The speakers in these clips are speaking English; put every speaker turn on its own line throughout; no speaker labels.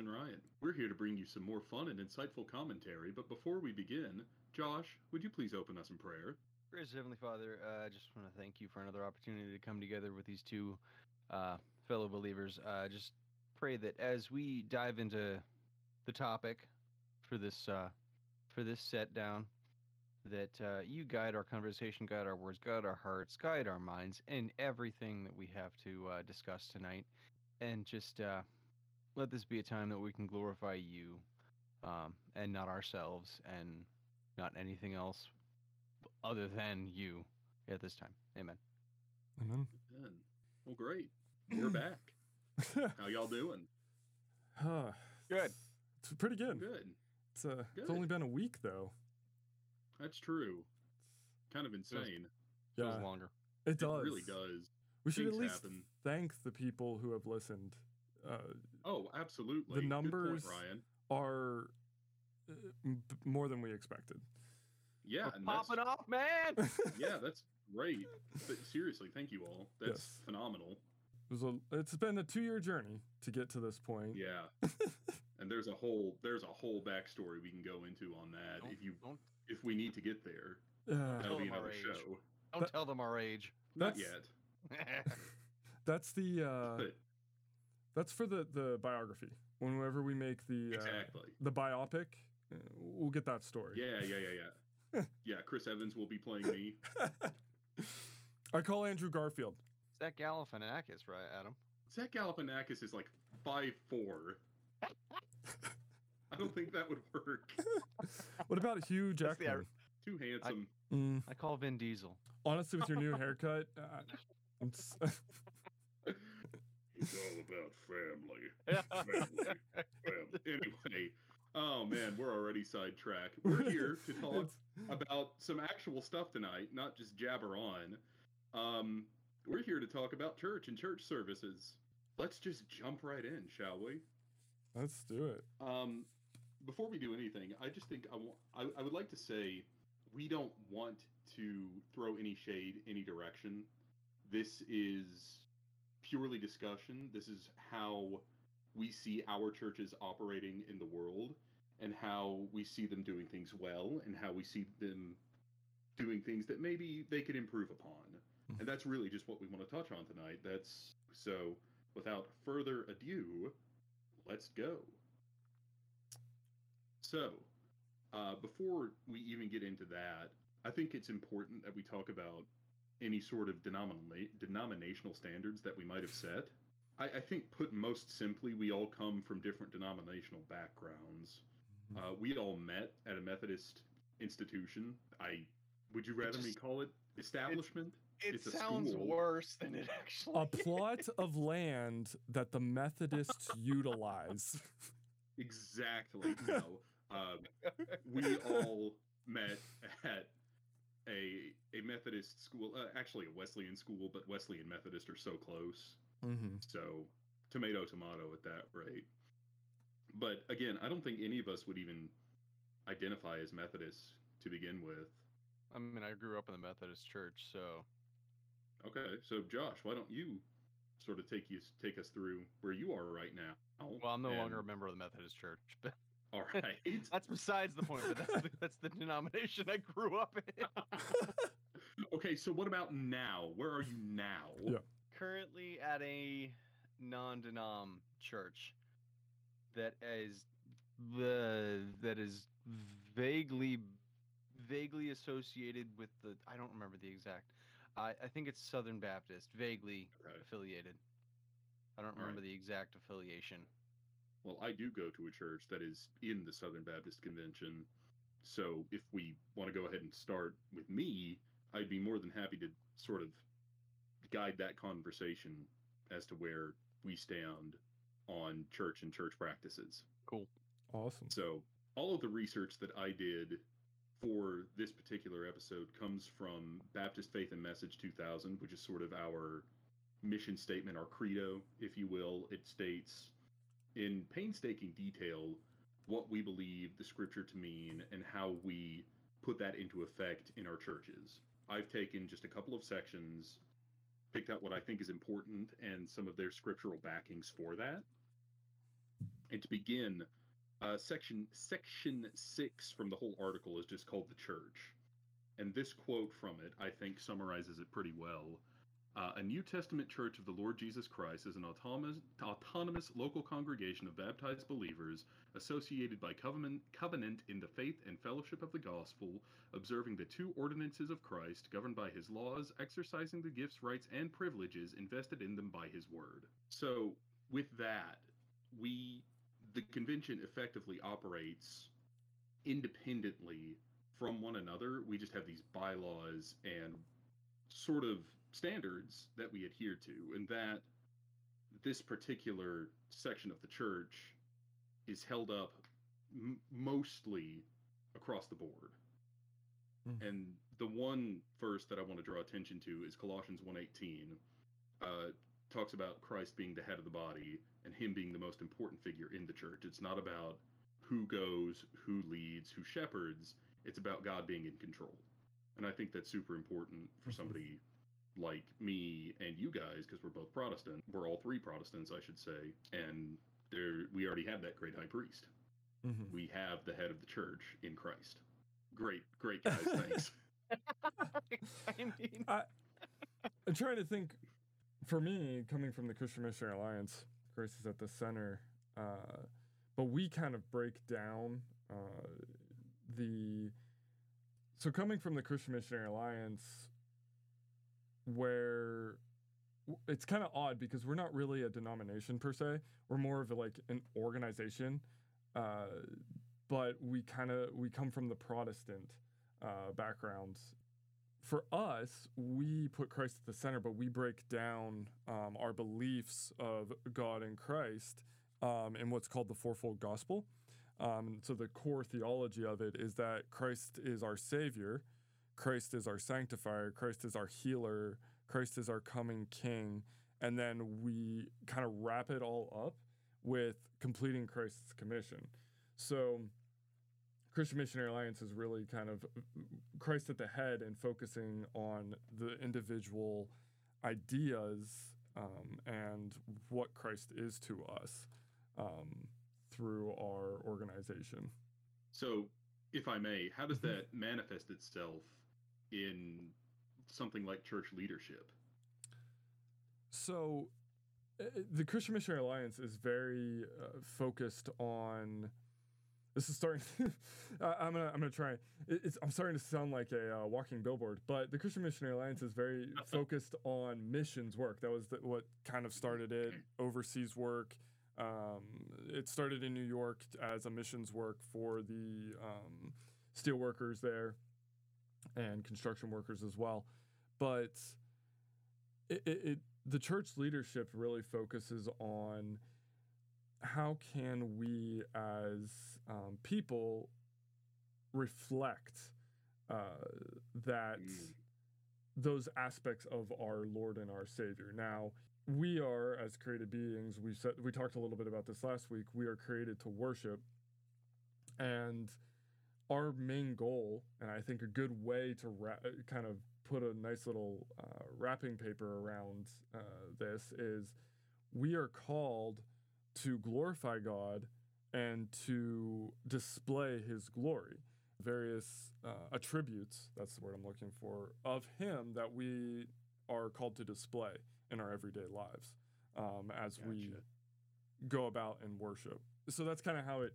And Ryan. We're here to bring you some more fun and insightful commentary, but before we begin, Josh, would you please open us in prayer?
Gracious Heavenly Father, uh, I just want to thank you for another opportunity to come together with these two uh, fellow believers. Uh, just pray that as we dive into the topic for this uh, for this set down, that uh, you guide our conversation, guide our words, guide our hearts, guide our minds, and everything that we have to uh, discuss tonight, and just uh, let this be a time that we can glorify you, um, and not ourselves, and not anything else other than you at this time. Amen.
Amen.
Amen. Well, great. We're back. How y'all doing?
Huh.
Good.
It's pretty good.
Good.
It's uh, it's only been a week though.
That's true. Kind of insane.
Feels
Yeah,
longer.
it does.
It really does.
We should at least
happen.
thank the people who have listened. Uh,
Oh, absolutely.
The
Good point,
numbers-
Ryan.
are uh, m- b- more than we expected.
Yeah,
We're
and
popping off, man.
yeah, that's great. But seriously, thank you all. That's
Yes.
phenomenal.
It was a, it's been a two year journey to get to this point.
Yeah. and there's a whole there's a whole backstory we can go into on that
Don't-
if you
don't
if we need to get there.
Uh,
That'll be
them our
another
age.
show.
don't
That-
tell them our age.
Not
That's-
yet.
that's the uh,
But
that's for the the biography. Whenever we make the uh,
exactly.
the biopic, uh, we'll get that story.
Yeah, yeah, yeah, yeah. yeah, Chris Evans will be playing me.
I call Andrew Garfield.
Zach Galifianakis, right, Adam?
Zach Galifianakis is like five four. I don't think that would work.
What about Hugh
That's the
Jackman?
Too handsome.
Mm,
I call Vin Diesel.
honestly, with your new haircut, uh, it's,
all about family. family. family. Anyway, oh man, we're already sidetracked. We're here to talk about some actual stuff tonight, not just jabber on. Um, we're here to talk about church and church services. Let's just jump right in, shall we?
let's do it.
Um, before we do anything, I just think I wa- I, I would like to say we don't want to throw any shade any direction. This is purely discussion. This is how we see our churches operating in the world and how we see them doing things well and how we see them doing things that maybe they could improve upon. And that's really just what we want to touch on tonight. That's so without further ado, let's go. So, uh, before we even get into that, I think it's important that we talk about any sort of denomina- denominational standards that we might have set. I, I think, put most simply, we all come from different denominational backgrounds. Uh, we all met at a Methodist institution. I would you rather me call it establishment?
It
It's a
sounds
school.
worse than it actually
A plot of land that the Methodists utilize.
Exactly. No. Um, we all met at a a Methodist school, uh, actually a Wesleyan school, but Wesleyan Methodist are so close.
hmm
So tomato tomato at that rate. But again, I don't think any of us would even identify as Methodists to begin with.
I mean, I grew up in the Methodist church, so
Okay, so Josh, why don't you sort of take you take us through where you are right now?
well, I'm no
And-
longer a member of the Methodist church, but
all right.
that's besides the point. But that's the, that's the denomination I grew up in.
okay, so what about now? Where are you now?
Yeah.
Currently at a non-denom church that is the that is vaguely vaguely associated with the I don't remember the exact. I I think it's Southern Baptist, vaguely
Okay.
affiliated. I don't remember
right.
the exact affiliation.
Well, I do go to a church that is in the Southern Baptist Convention. So if we want to go ahead and start with me, I'd be more than happy to sort of guide that conversation as to where we stand on church and church practices.
Cool.
Awesome.
So, all of the research that I did for this particular episode comes from Baptist Faith and Message 2000, which is sort of our mission statement, our credo, if you will. It states in painstaking detail what we believe the scripture to mean and how we put that into effect in our churches. I've taken just a couple of sections, picked out what I think is important and some of their scriptural backings for that. And to begin, uh, section section six from the whole article is just called the church, and this quote from it I think summarizes it pretty well. Uh, a New Testament Church of the Lord Jesus Christ is an autonomous, autonomous local congregation of baptized believers associated by covenant, covenant in the faith and fellowship of the gospel, observing the two ordinances of Christ, governed by his laws, exercising the gifts, rights, and privileges invested in them by his word. So, with that, we the convention effectively operates independently from one another. We just have these bylaws and sort of standards that we adhere to, and that this particular section of the church is held up m- mostly across the board.
Mm.
And the one verse that I want to draw attention to is Colossians 1:18. Uh, talks about Christ being the head of the body and him being the most important figure in the church. It's not about who goes, who leads, who shepherds. It's about God being in control. And I think that's super important for
Mhm.
somebody like me and you guys because we're both Protestant. We're all three Protestants, I should say. And there we already have that great high priest.
Mhm.
We have the head of the church in Christ. Great, great guys, thanks.
I mean,
I'm trying to think. For me, coming from the Christian Missionary Alliance, Christ is at the center. Uh, but we kind of break down uh, the. So coming from the Christian Missionary Alliance, where it's kind of odd because we're not really a denomination per se. We're more of a, like an organization, uh, but we kind of we come from the Protestant uh, backgrounds for us, we put Christ at the center, but we break down um, our beliefs of God and Christ um, in what's called the fourfold gospel. Um, so the core theology of it is that Christ is our Savior, Christ is our sanctifier, Christ is our healer, Christ is our coming King, and then we kind of wrap it all up with completing Christ's commission. So Christian Missionary Alliance is really kind of Christ at the head and focusing on the individual ideas um, and what Christ is to us um, through our organization.
So, if I may, how does
Mhm.
that manifest itself in something like church leadership?
So, uh, the Christian Missionary Alliance is very uh, focused on. This is starting. uh, I'm gonna. I'm gonna try. It, it's. I'm starting to sound like a uh, walking billboard, but the Christian Missionary Alliance is very focused on missions work. That was the, what kind of started it. Overseas work. Um, it started in New York as a missions work for the um, steel workers there and construction workers as well. But it, it, it the church leadership really focuses on how can we as um, people reflect uh, that
Mm.
those aspects of our Lord and our Savior. Now, we are as created beings. We said we talked a little bit about this last week. We are created to worship, and our main goal, and I think a good way to ra- kind of put a nice little uh, wrapping paper around uh, this is we are called to glorify God and to display His glory. Various uh, attributes, that's the word I'm looking for, of Him that we are called to display in our everyday lives um, as we go about and worship. So that's kind of how it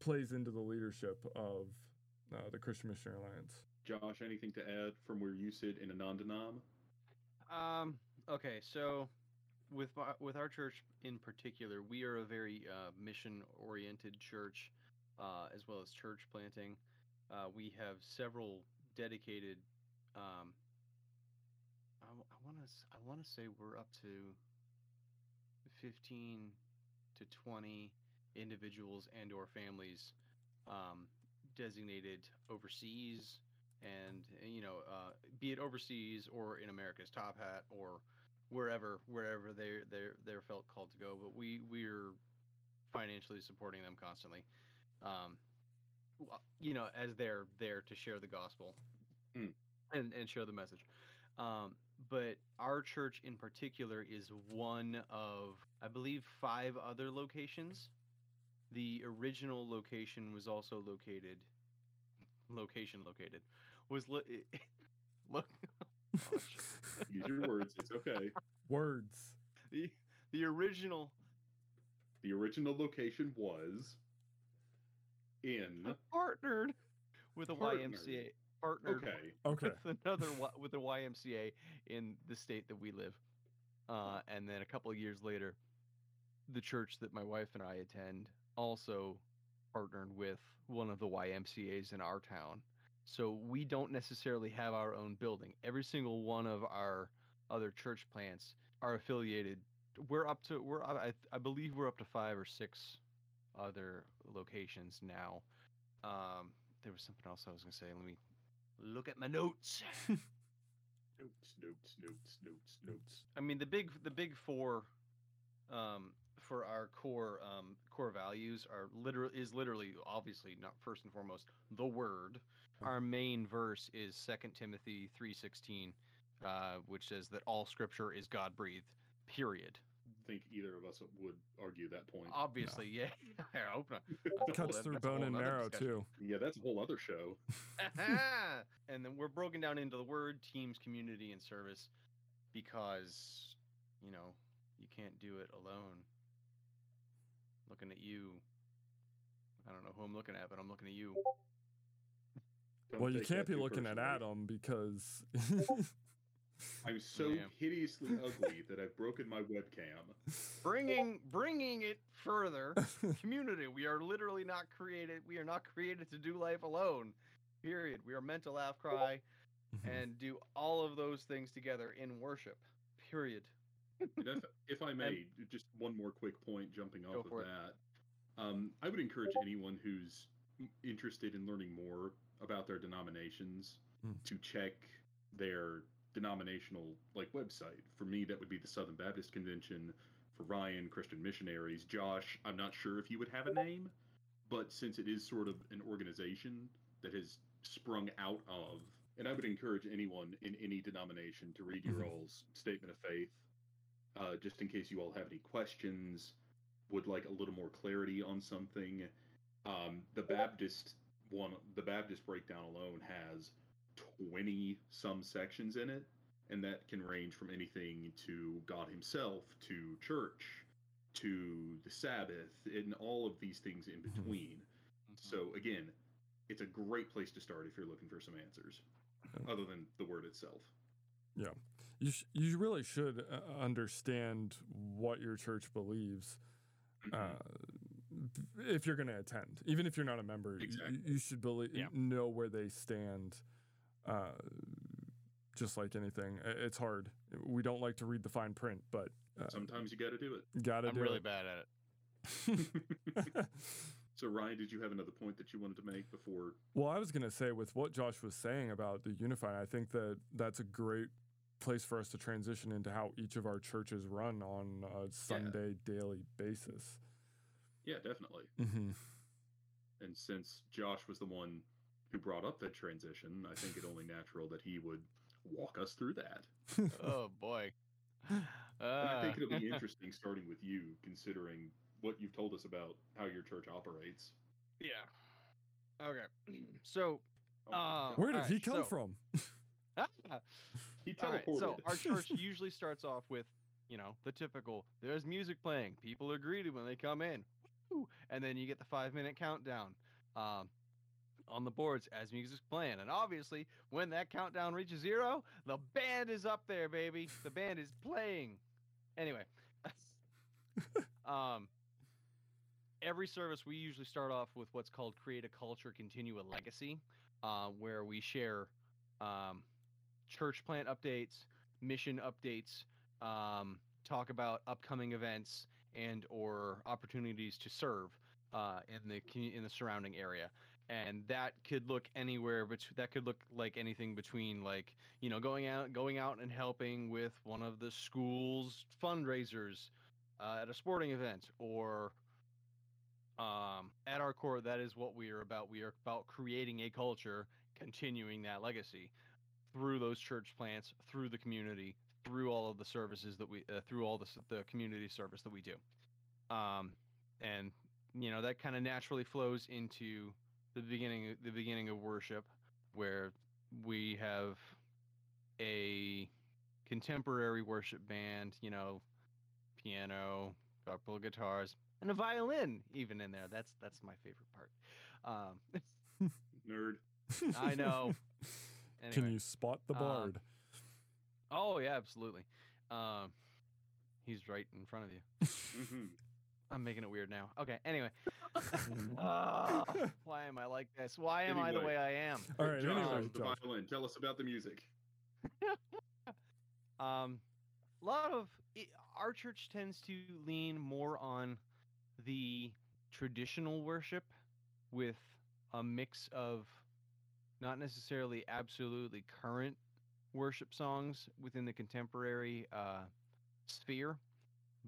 plays into the leadership of uh, the Christian Missionary Alliance.
Josh, anything to add from where you sit in a non-denom?
Um. Okay. So, with my, with our church in particular, we are a very uh, mission-oriented church, uh, as well as church planting. Uh, we have several dedicated. Um, I, want to I want to say we're up to fifteen to twenty individuals and or families um, designated overseas and uh, you know uh, be it overseas or in America's Top Hat or wherever wherever they they they're felt called to go. But we we're financially supporting them constantly, um, you know, as they're there to share the gospel
Mm.
and and share the message. Um, but our church in particular is one of I believe five other locations the original location was also located. Location located was li- look. gosh.
Use your words. It's okay.
Words.
the the original
The original location was in.
partnered with a
Partnered.
YMCA. Partnered
Okay.
Okay.
with another with a YMCA in the state that we live. Uh, and then a couple of years later, the church that my wife and I attend also partnered with one of the YMCA's in our town. So we don't necessarily have our own building. Every single one of our other church plants are affiliated. We're up to we're I, I believe we're up to five or six other locations now. Um, there was something else I was gonna say. Let me look at my notes.
Notes, notes, notes, notes, notes.
I mean, the big the big four um, for our core um, core values are literal is literally obviously not first and foremost the word. Our main verse is Second Timothy three sixteen, uh, which says that all Scripture is God breathed. Period.
think either of us would argue that point.
Obviously, yeah. I hope not. That's a whole
Cuts
oth-
through
that's
bone and marrow
discussion.
too.
Yeah, that's a whole other show.
and then we're broken down into the word, teams, community, and service because, you know, you can't do it alone. Looking at you. I don't know who I'm looking at, but I'm looking at you.
Don't
Well, you can't be
too
looking at. Adam because
I'm so
Yeah.
hideously ugly that I've broken my webcam.
Bringing bringing it further, community. We are literally not created. We are not created to do life alone. Period. We are meant to laugh, cry, mm-hmm. and do all of those things together in worship. Period.
And if, if I may, just one more quick point jumping off of that. Um, I would encourage anyone who's interested in learning more about their denominations
Mm.
to check their denominational like website. For me, that would be the Southern Baptist Convention. For Ryan, Christian Missionaries. Josh, I'm not sure if you would have a name, but since it is sort of an organization that has sprung out of, and I would encourage anyone in any denomination to read your
Mhm.
all's statement of faith, uh, just in case you all have any questions, would like a little more clarity on something. Um, the Baptist one, the Baptist breakdown alone has 20 some sections in it, and that can range from anything to God Himself, to church, to the Sabbath, and all of these things in
Mhm.
between. So again, it's a great place to start if you're looking for some answers,
Yeah.
other than the word itself.
You sh- you really should uh, understand what your church believes uh, if you're going to attend. Even if you're not a member, y- y-
Exactly.
you should believe
Yeah.
know where they stand. Uh, just like anything, it's hard. We don't like to read the fine print, but uh,
Sometimes you got to do it.
gotta
I'm
do
really
it.
bad at it.
so Ryan, did you have another point that you wanted to make before?
Well, I was going to say with what Josh was saying about the Unified, I think that that's a great place for us to transition into how each of our churches run on a Sunday daily basis.
Yeah, definitely.
hmm
And since Josh was the one who brought up that transition, I think it only natural that he would walk us through that.
oh boy.
And I think
Uh,
it'll be interesting starting with you, considering what you've told us about how your church operates.
yeah. Okay. So,
Oh my
Uh,
Where did
Alright,
he come
so-
from?
he
All right,
teleported.
so our church usually starts off with, you know, the typical. There's music playing. People are greeted when they come in, Woo! and then you get the five minute countdown um, on the boards as music's playing. And obviously, when that countdown reaches zero, the band is up there, baby. The band is playing. Anyway, um, every service we usually start off with what's called create a culture, continue a legacy, uh, where we share. Um, church plant updates, mission updates, um, talk about upcoming events and or opportunities to serve uh, in the in the surrounding area. And that could look anywhere, but that could look like anything between like you know going out going out and helping with one of the school's fundraisers uh, at a sporting event, or um, at our core, that is what we are about. We are about creating a culture, continuing that legacy through those church plants, through the community, through all of the services that we, uh, through all the the community service that we do. Um, and you know that kind of naturally flows into the beginning the beginning of worship where we have a contemporary worship band you know piano couple of guitars and a violin even in there that's that's my favorite part um
Nerd.
i know
Can you spot the
um,
bard?
oh yeah absolutely um he's right in front of you
hmm
i'm making it weird now okay anyway Ah, why am i like this why am i the way i am
All right.
Josh,
Anyway,
the
Josh.
violin. Tell us about the music.
Um, a lot of i our church tends to lean more on the traditional worship with a mix of not necessarily absolutely current worship songs within the contemporary uh, sphere,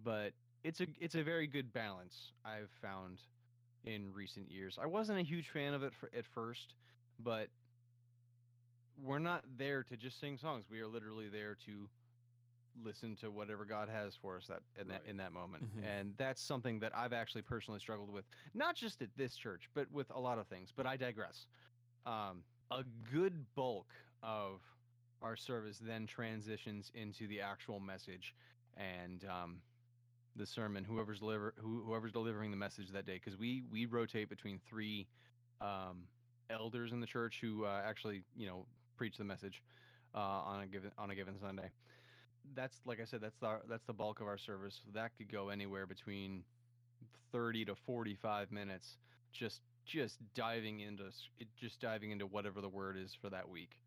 but it's a it's a very good balance I've found in recent years. I wasn't a huge fan of it for, at first, but we're not there to just sing songs. We are literally there to listen to whatever God has for us that in that
Right.
in that moment.
Mhm.
And that's something that I've actually personally struggled with, not just at this church, but with a lot of things. But I digress. Um, a good bulk of our service then transitions into the actual message and um, the sermon. Whoever's deliver who, whoever's delivering the message that day, because we we rotate between three um, elders in the church who uh, actually you know preach the message uh, on a given on a given Sunday. That's like I said, that's the that's the bulk of our service. That could go anywhere between thirty to forty five minutes, just just diving into it- just diving into whatever the word is for that week.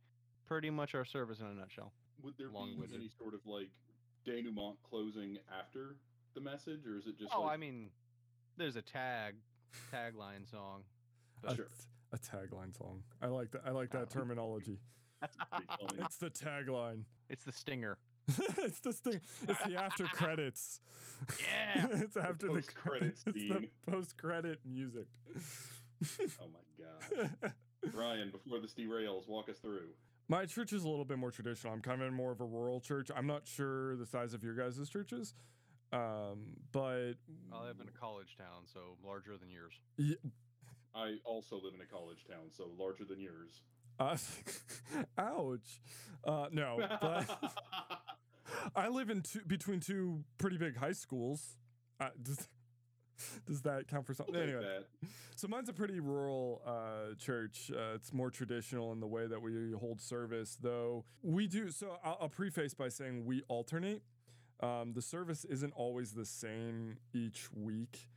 Pretty much our service in a nutshell.
Would there be
Long-winded.
any sort of like denouement closing after the message, or is it just?
Oh,
like,
I mean, there's a tag tagline song.
A,
Sure.
a tagline song. I like that. I like that terminology. It's the tagline.
It's the stinger.
it's the thing. It's the after credits.
Yeah.
it's after the
Post-credits
It's the post credit music.
oh my god, Ryan! Before this derails, walk us through.
My church is a little bit more traditional. I'm kind of in more of a rural church. I'm not sure the size of your guys' churches, um, but
I live in a college town, so larger than yours.
I also live in a college town, so larger than yours.
uh, ouch. Uh, no, but I live in two, between two pretty big high schools. Uh, does, does that count for
We'll
something? Anyway, so mine's a pretty rural uh, church. Uh, it's more traditional in the way that we hold service, though we do. So I'll, I'll preface by saying we alternate. Um, the service isn't always the same each week.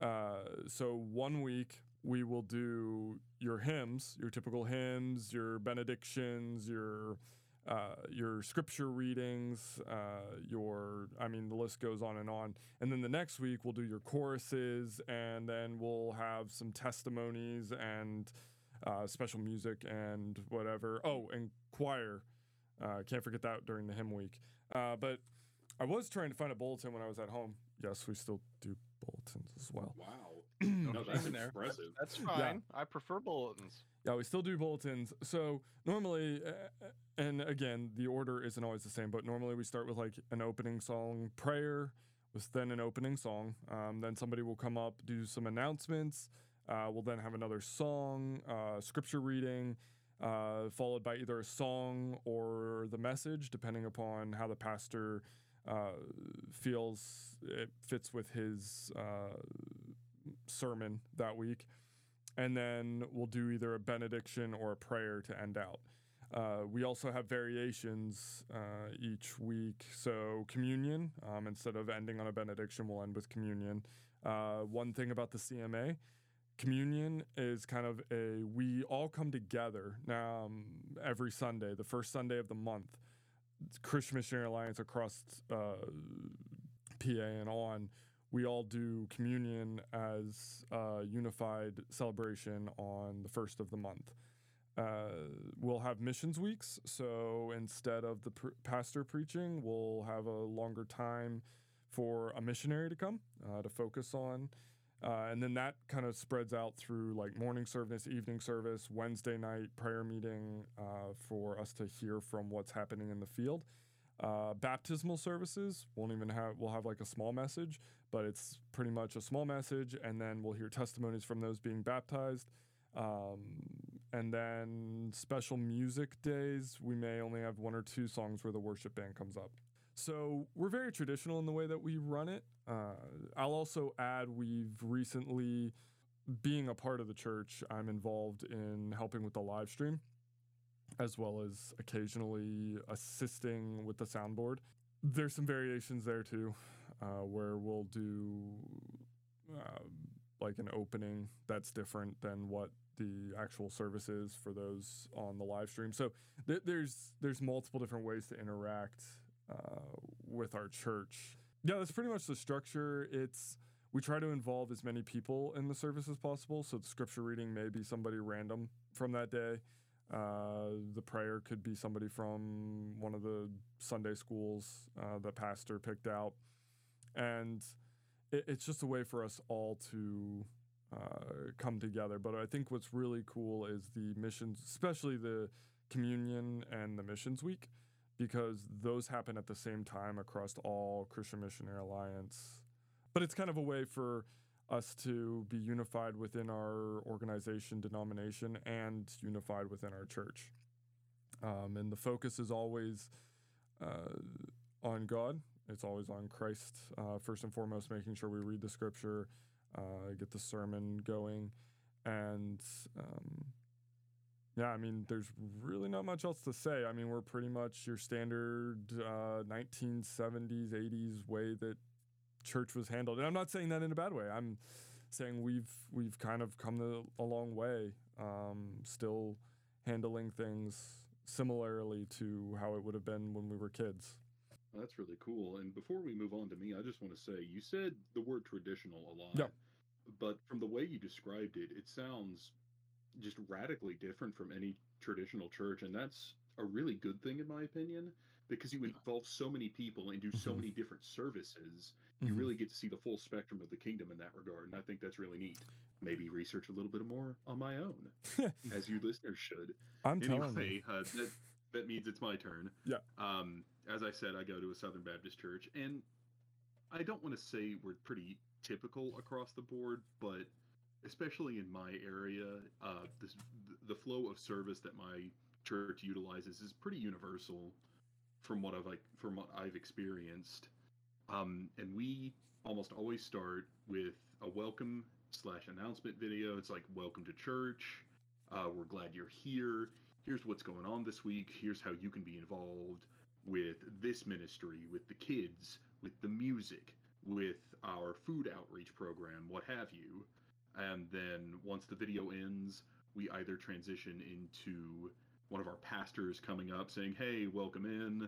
Uh, so one week we will do your hymns, your typical hymns, your benedictions, your uh, your scripture readings, uh, your I mean the list goes on and on. And then the next week we'll do your choruses, and then we'll have some testimonies and uh, special music and whatever. Oh, and choir. Uh, can't forget that during the hymn week. Uh, but I was trying to find a bulletin when I was at home. Yes, we still do bulletins as well.
Wow. No, that's impressive.
That's fine. I prefer bulletins.
Yeah, we still do bulletins. So normally, uh, and again, the order isn't always the same, but normally we start with like an opening song, prayer, with then an opening song. Um, then somebody will come up, do some announcements. Uh, we'll then have another song, uh, scripture reading, uh, followed by either a song or the message, depending upon how the pastor uh, feels it fits with his uh, sermon that week and then we'll do either a benediction or a prayer to end out. Uh, we also have variations uh, each week. So, communion, um, instead of ending on a benediction, we'll end with communion. Uh, one thing about the CMA, communion is kind of a we all come together now um, every Sunday, the first Sunday of the month. Christian Missionary Alliance across uh, PA and on we all do communion as a unified celebration on the first of the month. Uh, we'll have missions weeks, so instead of the pr- pastor preaching, we'll have a longer time for a missionary to come uh, to focus on. Uh, and then that kind of spreads out through like morning service, evening service, Wednesday night prayer meeting uh, for us to hear from what's happening in the field. Uh, baptismal services won't even have we'll have like a small message, but it's pretty much a small message, and then we'll hear testimonies from those being baptized. Um, and then special music days, we may only have one or two songs where the worship band comes up. So we're very traditional in the way that we run it. Uh, I'll also add we've recently, being a part of the church, I'm involved in helping with the live stream, as well as occasionally assisting with the soundboard. There's some variations there too, uh, where we'll do uh, like an opening that's different than what the actual service is for those on the live stream. So th- there's there's multiple different ways to interact uh, with our church. Yeah, that's pretty much the structure. It's we try to involve as many people in the service as possible. So the scripture reading may be somebody random from that day. Uh, the prayer could be somebody from one of the Sunday schools uh, the pastor picked out, and it, it's just a way for us all to uh, come together. But I think what's really cool is the missions, especially the communion and the missions week, because those happen at the same time across all Christian Missionary Alliance. But it's kind of a way for us to be unified within our organization denomination and unified within our church. Um, and the focus is always uh, on God. It's always on Christ, uh, first and foremost, making sure we read the scripture, uh, get the sermon going. And um, yeah, I mean, there's really not much else to say. I mean, we're pretty much your standard 1970s, 80s way that church was handled. And I'm not saying that in a bad way. I'm saying we've we've kind of come a, a long way, um, still handling things similarly to how it would have been when we were kids.
That's really cool. And before we move on to me, I just want to say you said the word traditional a lot.
Yeah.
But from the way you described it, it sounds just radically different from any traditional church. And that's a really good thing, in my opinion, because you involve so many people and do so
Mhm.
many different services. You
Mhm.
really get to see the full spectrum of the kingdom in that regard. And I think that's really neat. Maybe research a little bit more on my own, as you listeners should.
I'm telling you.
Anyway, uh, that, that means it's my turn.
Yeah.
Um, as I said, I go to a Southern Baptist church, and I don't want to say we're pretty typical across the board, but especially in my area, uh, this, the flow of service that my church utilizes is pretty universal from what I've like from what I've experienced. Um, and we almost always start with a welcome slash announcement video. It's like welcome to church. Uh, we're glad you're here. Here's what's going on this week. Here's how you can be involved with this ministry, with the kids, with the music, with our food outreach program, what have you. And then once the video ends, we either transition into one of our pastors coming up saying, Hey, welcome in.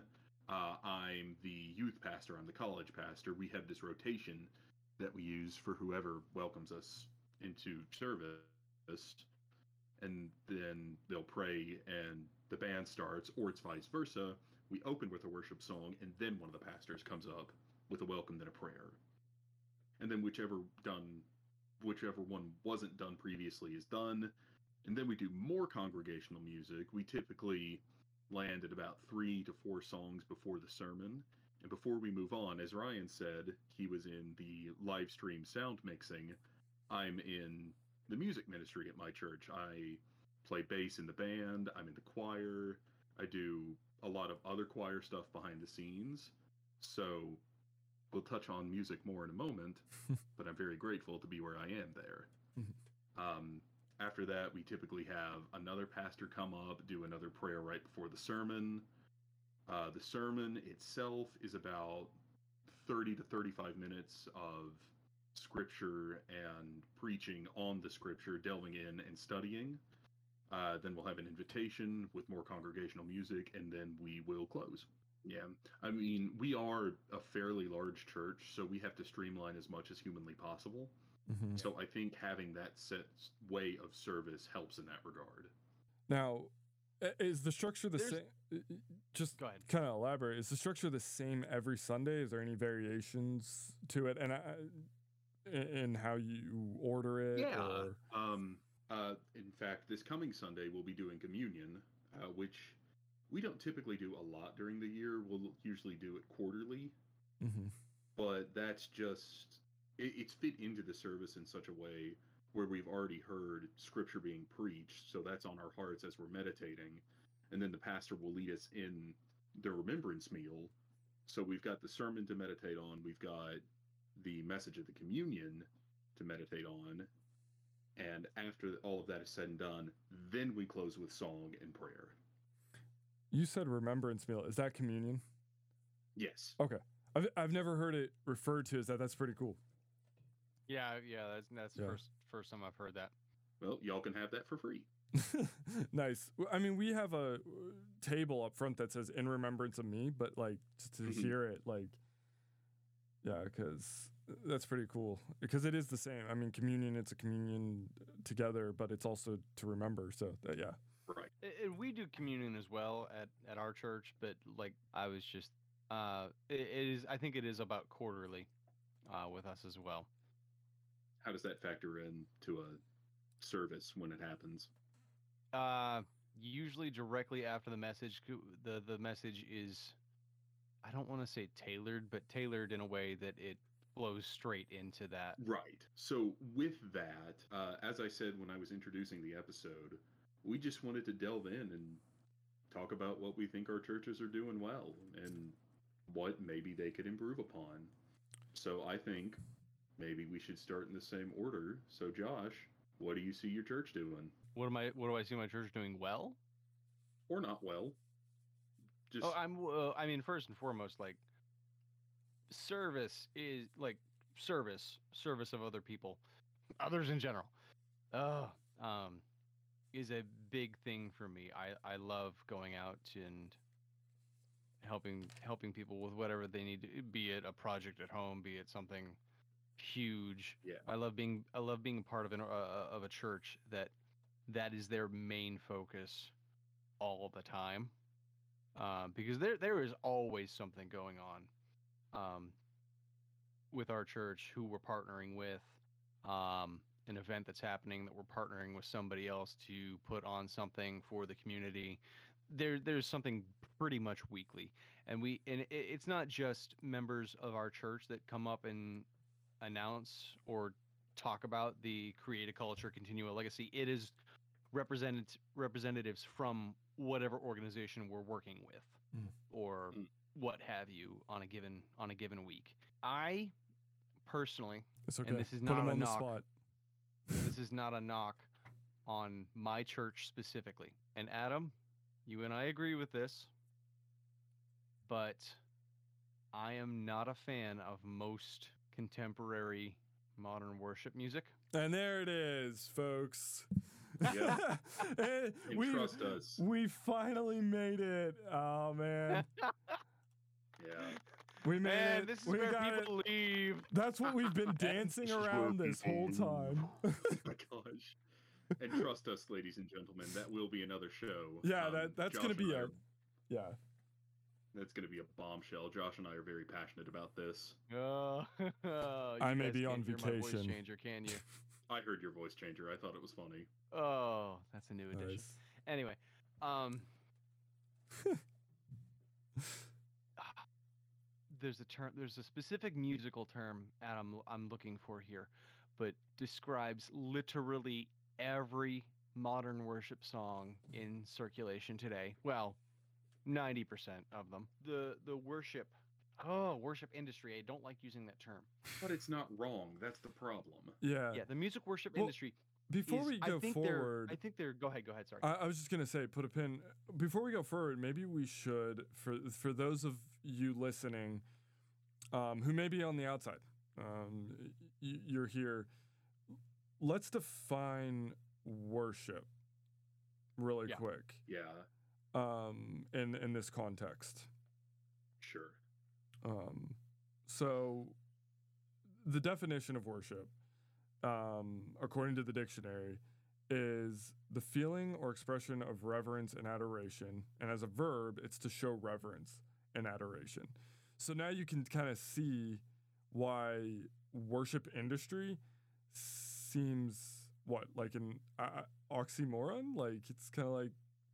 Uh, I'm the youth pastor, I'm the college pastor. We have this rotation that we use for whoever welcomes us into service. And then they'll pray and the band starts, or it's vice versa. We open with a worship song, and then one of the pastors comes up with a welcome, then a prayer. And then whichever done whichever one wasn't done previously is done. And then we do more congregational music. We typically land at about three to four songs before the sermon. And before we move on, as Ryan said, he was in the live stream sound mixing. I'm in the music ministry at my church. I play bass in the band, I'm in the choir, I do a lot of other choir stuff behind the scenes. So we'll touch on music more in a moment, but I'm very grateful to be where I am there. Um, after that, we typically have another pastor come up, do another prayer right before the sermon. Uh, the sermon itself is about 30 to 35 minutes of scripture and preaching on the scripture, delving in and studying. Uh, then we'll have an invitation with more congregational music, and then we will close. Yeah, I mean, we are a fairly large church, so we have to streamline as much as humanly possible.
Mm-hmm.
So I think having that set way of service helps in that regard.
Now, is the structure the
There's-
same? Just
Go ahead.
kind of elaborate. Is the structure the same every Sunday? Is there any variations to it? And I, in how you order it?
Yeah.
Or,
Um, uh, in fact, this coming Sunday we'll be doing communion, uh, which we don't typically do a lot during the year. We'll usually do it quarterly,
Mhm.
but that's just it, it's fit into the service in such a way where we've already heard scripture being preached, so that's on our hearts as we're meditating, and then the pastor will lead us in the remembrance meal. So we've got the sermon to meditate on, we've got the message of the communion to meditate on, and after all of that is said and done, then we close with song and prayer.
You said remembrance meal. Is that communion?
Yes. Okay.
I've I've never heard it referred to as that. That's pretty cool.
Yeah, yeah, that's that's the
Yeah.
first first time I've heard that.
Well, y'all can have that for free.
nice. I mean, we have a table up front that says "In remembrance of me," but like just to
Mhm.
hear it, like, yeah, because that's pretty cool. Because it is the same. I mean, communion. It's a communion together, but it's also to remember. So uh, yeah.
Right.
And we do communion as well at at our church, but like I was just uh it, it is I think it is about quarterly uh with us as well.
How does that factor in to a service when it happens?
Uh usually directly after the message the the message is I don't want to say tailored, but tailored in a way that it flows straight into that.
Right. So with that, uh, as I said when I was introducing the episode, we just wanted to delve in and talk about what we think our churches are doing well and what maybe they could improve upon. So I think maybe we should start in the same order. So Josh, what do you see your church doing?
What am I what do I see my church doing well?
Or not well? Just
Oh, I'm. Uh, I mean, first and foremost, like service is like service, service of other people, others in general. Uh, um, is a big thing for me. I I love going out and helping helping people with whatever they need. To, be it a project at home, be it something huge.
Yeah.
I love being I love being a part of an uh, of a church that that is their main focus all the time um, because there there is always something going on um, with our church who we're partnering with um, an event that's happening that we're partnering with somebody else to put on something for the community. There there's something pretty much weekly and we and it, it's not just members of our church that come up and announce or talk about the create a culture continue a legacy. It is represented representatives from whatever organization we're working with
Mm.
or
Mm.
what have you on a given on a given week i personally
It's okay.
this is not
him
a
on the
knock.
spot.
this is not a knock on my church specifically and adam you and i agree with this but i am not a fan of most contemporary modern worship music
And there it is, folks.
Yeah.
We
trust us.
we finally made it. Oh man,
Yeah.
we made
Man,
it.
this is
we
where
got it.
people leave.
That's what we've been dancing
This is where
around this whole time.
oh my gosh. And trust us, ladies and gentlemen, that will be another show.
Yeah,
Um,
that- that's
Josh
gonna be
I
a-
are-
yeah.
That's going to be a bombshell. Josh and I are very passionate about this.
Oh, you
I may
guys
be on
can't hear my voice
vacation.
changer, can you?
I heard your voice changer. I thought it was funny.
Oh, that's a new addition.
Nice.
Anyway, um, there's a term, there's a specific musical term, Adam, I'm looking for here, but describes literally every modern worship song in circulation today. Well, 90% of them. The the worship, oh, worship industry. I don't like using that term.
But it's not wrong. That's the problem.
Yeah.
Yeah, the music worship
Well,
industry.
Before
is-
we
I
go
think
forward,
I think they're. Go ahead. Go ahead. Sorry.
I, I was just gonna say, put a pin. Before we go forward, maybe we should for for those of you listening, um, who may be on the outside, um, y- you're here. Let's define worship really
Yeah.
quick.
Yeah,
Um, in in this context.
sure.
Um, so, the definition of worship, um, according to the dictionary, is the feeling or expression of reverence and adoration. And as a verb, it's to show reverence and adoration. So now you can kind of see why worship industry seems what like an uh, oxymoron. Like it's kind of like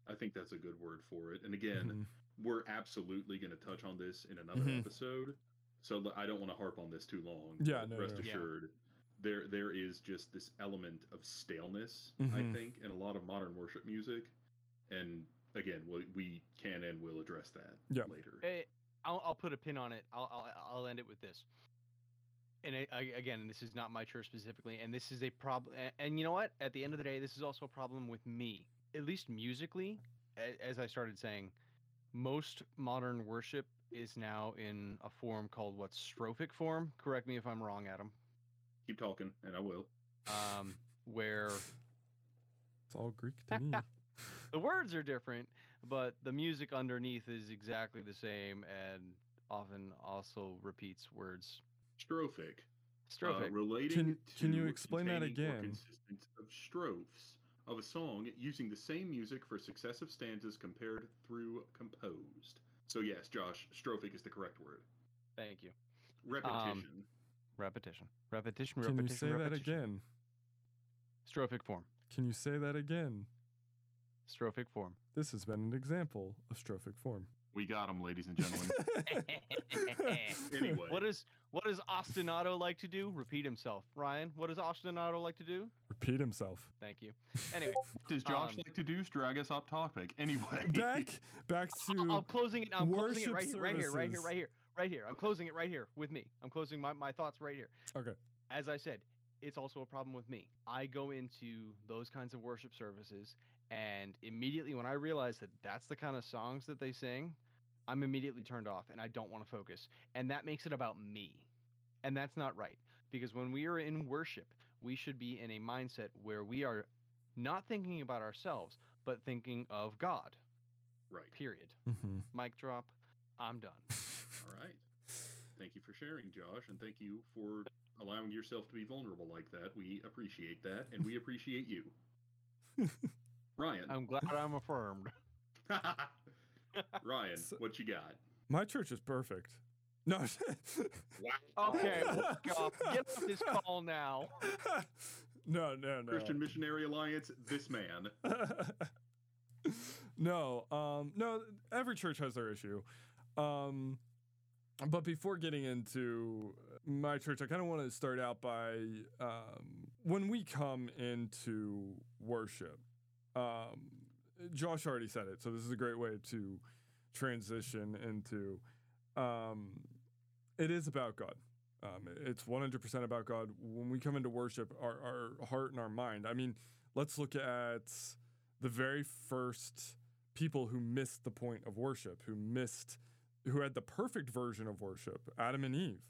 I think that's a good word for it. And again,
mhm,
we're absolutely going to touch on this in another
Mhm.
episode. So I don't want to harp on this too long.
Yeah, no,
rest
no.
Yeah.
assured, there there is just this element of staleness, I
Mhm.
think, in a lot of modern worship music, and again, we, we can and will address that
Yeah.
later.
Eh, I'll, I'll put a pin on it. I'll, I'll, I'll end it with this. And I, I, again, this is not my church specifically, and this is a problem. And you know what? At the end of the day, this is also a problem with me. At least musically, as I started saying, most modern worship is now in a form called what strophic form. Correct me if I'm wrong, Adam.
Keep talking, and I will.
Um, where
It's all Greek to me.
the words are different, but the music underneath is exactly the same, and often also repeats words.
Strophic.
Strophic.
Uh, relating
Can- can you explain that again?
consistent of strophes of a song using the same music for successive stanzas compared through composed. So yes, Josh, strophic is the correct word.
Thank you.
Repetition.
Um, repetition. Repetition.
Can you
repetition.
say that
repetition.
again?
Strophic form.
Can you say that again?
Strophic form.
This has been an example of strophic form.
we got him, ladies and gentlemen. anyway,
what is what does ostinato like to do? Repeat himself. Ryan, what does ostinato like to do?
Repeat himself.
Thank you. Anyway,
does Josh
um,
like to do? Drag us off topic. Anyway,
Back, back
I-
to
I'm closing it. I'm closing it right here, right here, right here, right here, right here. I'm closing it right here with me. I'm closing my, my thoughts right here.
Okay.
As I said, it's also a problem with me. I go into those kinds of worship services, and immediately when I realize that that's the kind of songs that they sing, I'm immediately turned off, and I don't want to focus. And that makes it about me, and that's not right. Because when we are in worship, we should be in a mindset where we are not thinking about ourselves, but thinking of God.
right.
Period.
Mhm.
Mic drop. I'm done.
All right. Thank you for sharing, Josh, and thank you for allowing yourself to be vulnerable like that. We appreciate that, and we appreciate you. Ryan.
I'm glad I'm affirmed.
Ryan,
So-
what you got?
My church is perfect. No.
Okay, walk. Get off this call now.
no, no, no.
Christian Missionary Alliance, this man.
no, um, no. Every church has their issue, um, but before getting into my church, I kind of want to start out by um, when we come into worship. Um, Josh already said it, so this is a great way to transition into. Um, it is about God. Um, it's 100% about God. When we come into worship, our, our heart and our mind. I mean, let's look at the very first people who missed the point of worship, who missed, who had the perfect version of worship, Adam and Eve.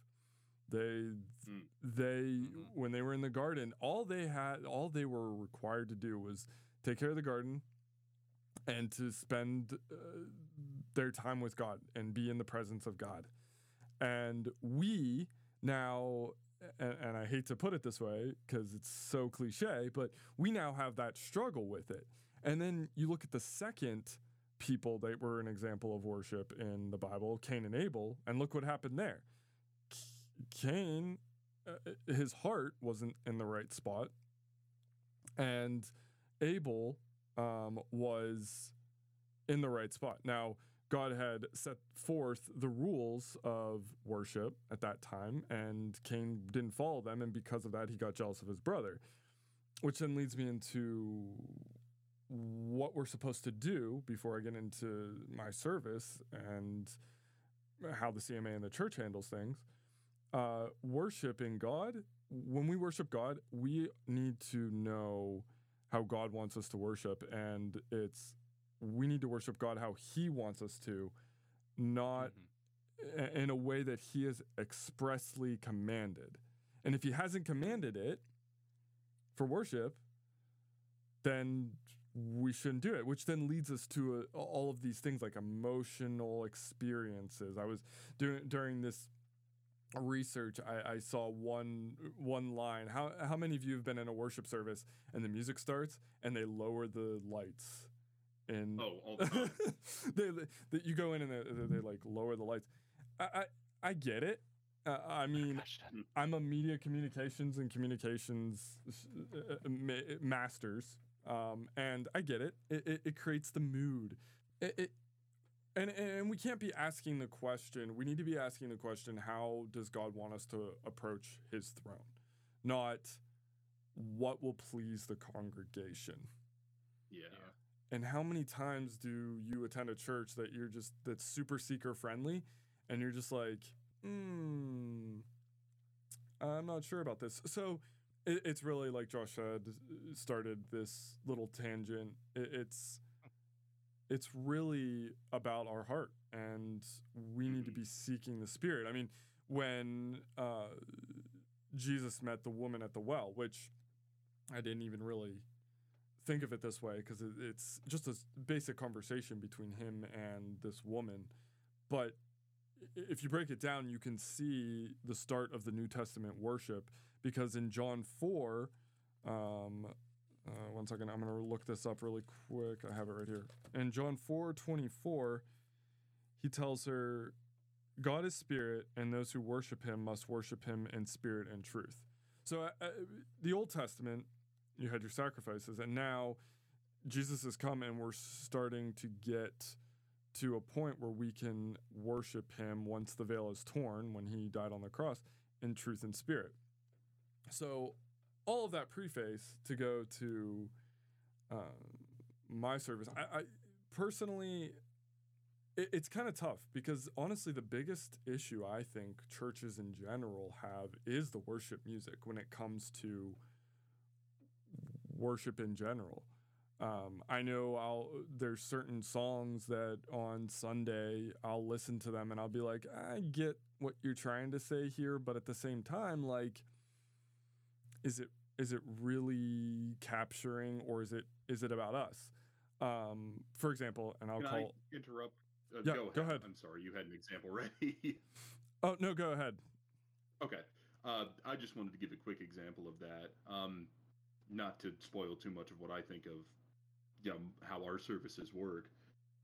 They,
Mm.
they,
Mhm.
when they were in the garden, all they had, all they were required to do was take care of the garden and to spend uh, their time with God and be in the presence of God. And we now, and, and I hate to put it this way because it's so cliche, but we now have that struggle with it. And then you look at the second people that were an example of worship in the Bible, Cain and Abel, and look what happened there. Cain, uh, his heart wasn't in the right spot, and Abel um, was in the right spot. Now, God had set forth the rules of worship at that time, and Cain didn't follow them, and because of that, he got jealous of his brother. Which then leads me into what we're supposed to do before I get into my service and how the CMA and the church handles things. Uh, worshiping God, when we worship God, we need to know how God wants us to worship, and it's we need to worship God how He wants us to, not
Mhm.
a- in a way that He has expressly commanded. And if He hasn't commanded it for worship, then we shouldn't do it, which then leads us to uh, all of these things like emotional experiences. I was doing during this research, I, I saw one one line. How how many of you have been in a worship service and the music starts and they lower the lights? And
Oh, all the time.
they, they you go in and they, they, they like lower the lights. I I, I get it. Uh, I mean,
Gosh,
I'm a media communications and communications uh, uh, ma- masters, um, and I get it. It, it. it creates the mood. It, it and and we can't be asking the question. We need to be asking the question: How does God want us to approach His throne? Not what will please the congregation.
Yeah.
And how many times do you attend a church that you're just that's super seeker friendly, and you're just like, hmm, I'm not sure about this. So it, it's really like Josh said, started this little tangent. It, it's it's really about our heart, and we need to be seeking the Spirit. I mean, when uh, Jesus met the woman at the well, which I didn't even really think of it this way because it, it's just a basic conversation between him and this woman. But if you break it down, you can see the start of the New Testament worship because in John 4, um, uh, one second, I'm going to look this up really quick. I have it right here. In John 4 24, he tells her, God is spirit, and those who worship him must worship him in spirit and truth. So, uh, uh, the Old Testament, you had your sacrifices, and now Jesus has come, and we're starting to get to a point where we can worship him once the veil is torn, when he died on the cross, in truth and spirit. So, all of that preface to go to uh, my service, I, I personally, it, it's kind of tough because honestly, the biggest issue I think churches in general have is the worship music when it comes to worship in general. Um, I know I'll there's certain songs that on Sunday I'll listen to them and I'll be like, I get what you're trying to say here, but at the same time, like, is it is it really capturing or is it is it about us? Um, for example, and I'll
Can
call.
I interrupt? Uh,
Yeah,
go,
go ahead.
I'm sorry, you had an example ready.
Oh no, go ahead.
okay. Uh, I just wanted to give a quick example of that. Um, not to spoil too much of what I think of, you know, how our services work,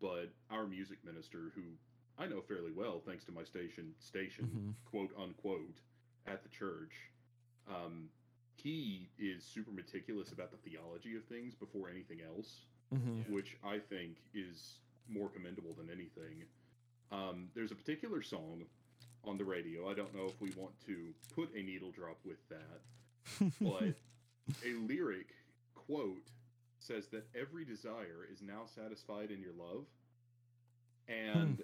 but our music minister, who I know fairly well, thanks to my station, station,
Mhm.
quote unquote, at the church, um, he is super meticulous about the theology of things before anything else.
Mm-hmm.
which I think is more commendable than anything. Um, there's a particular song on the radio. I don't know if we want to put a needle drop with that, but a lyric quote says that every desire is now satisfied in your love. And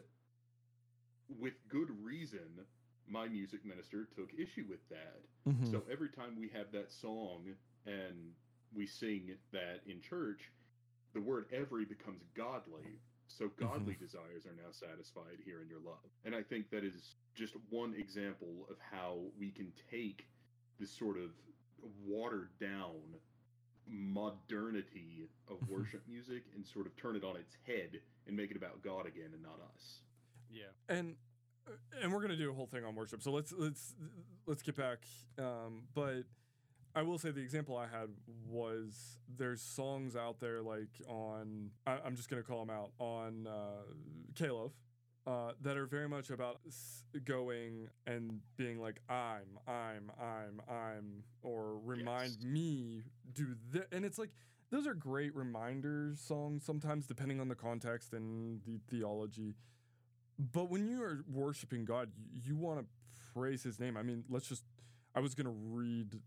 with good reason, my music minister took issue with that.
Mhm.
So every time we have that song and we sing that in church, the word every becomes godly. So godly desires are now satisfied here in your love. And I think that is just one example of how we can take this sort of watered down modernity of worship music and sort of turn it on its head and make it about God again and not us.
Yeah.
and uh, and we're gonna do a whole thing on worship. So let's let's let's get back. Um, but I will say the example I had was there's songs out there like on I, I'm just gonna call them out on uh, K-Love. Uh, that are very much about going and being like I'm, I'm, I'm, I'm, or remind
Yes.
me do that, and it's like those are great reminders songs sometimes depending on the context and the theology. But when you are worshiping God, you, you want to praise His name. I mean, let's just. I was gonna read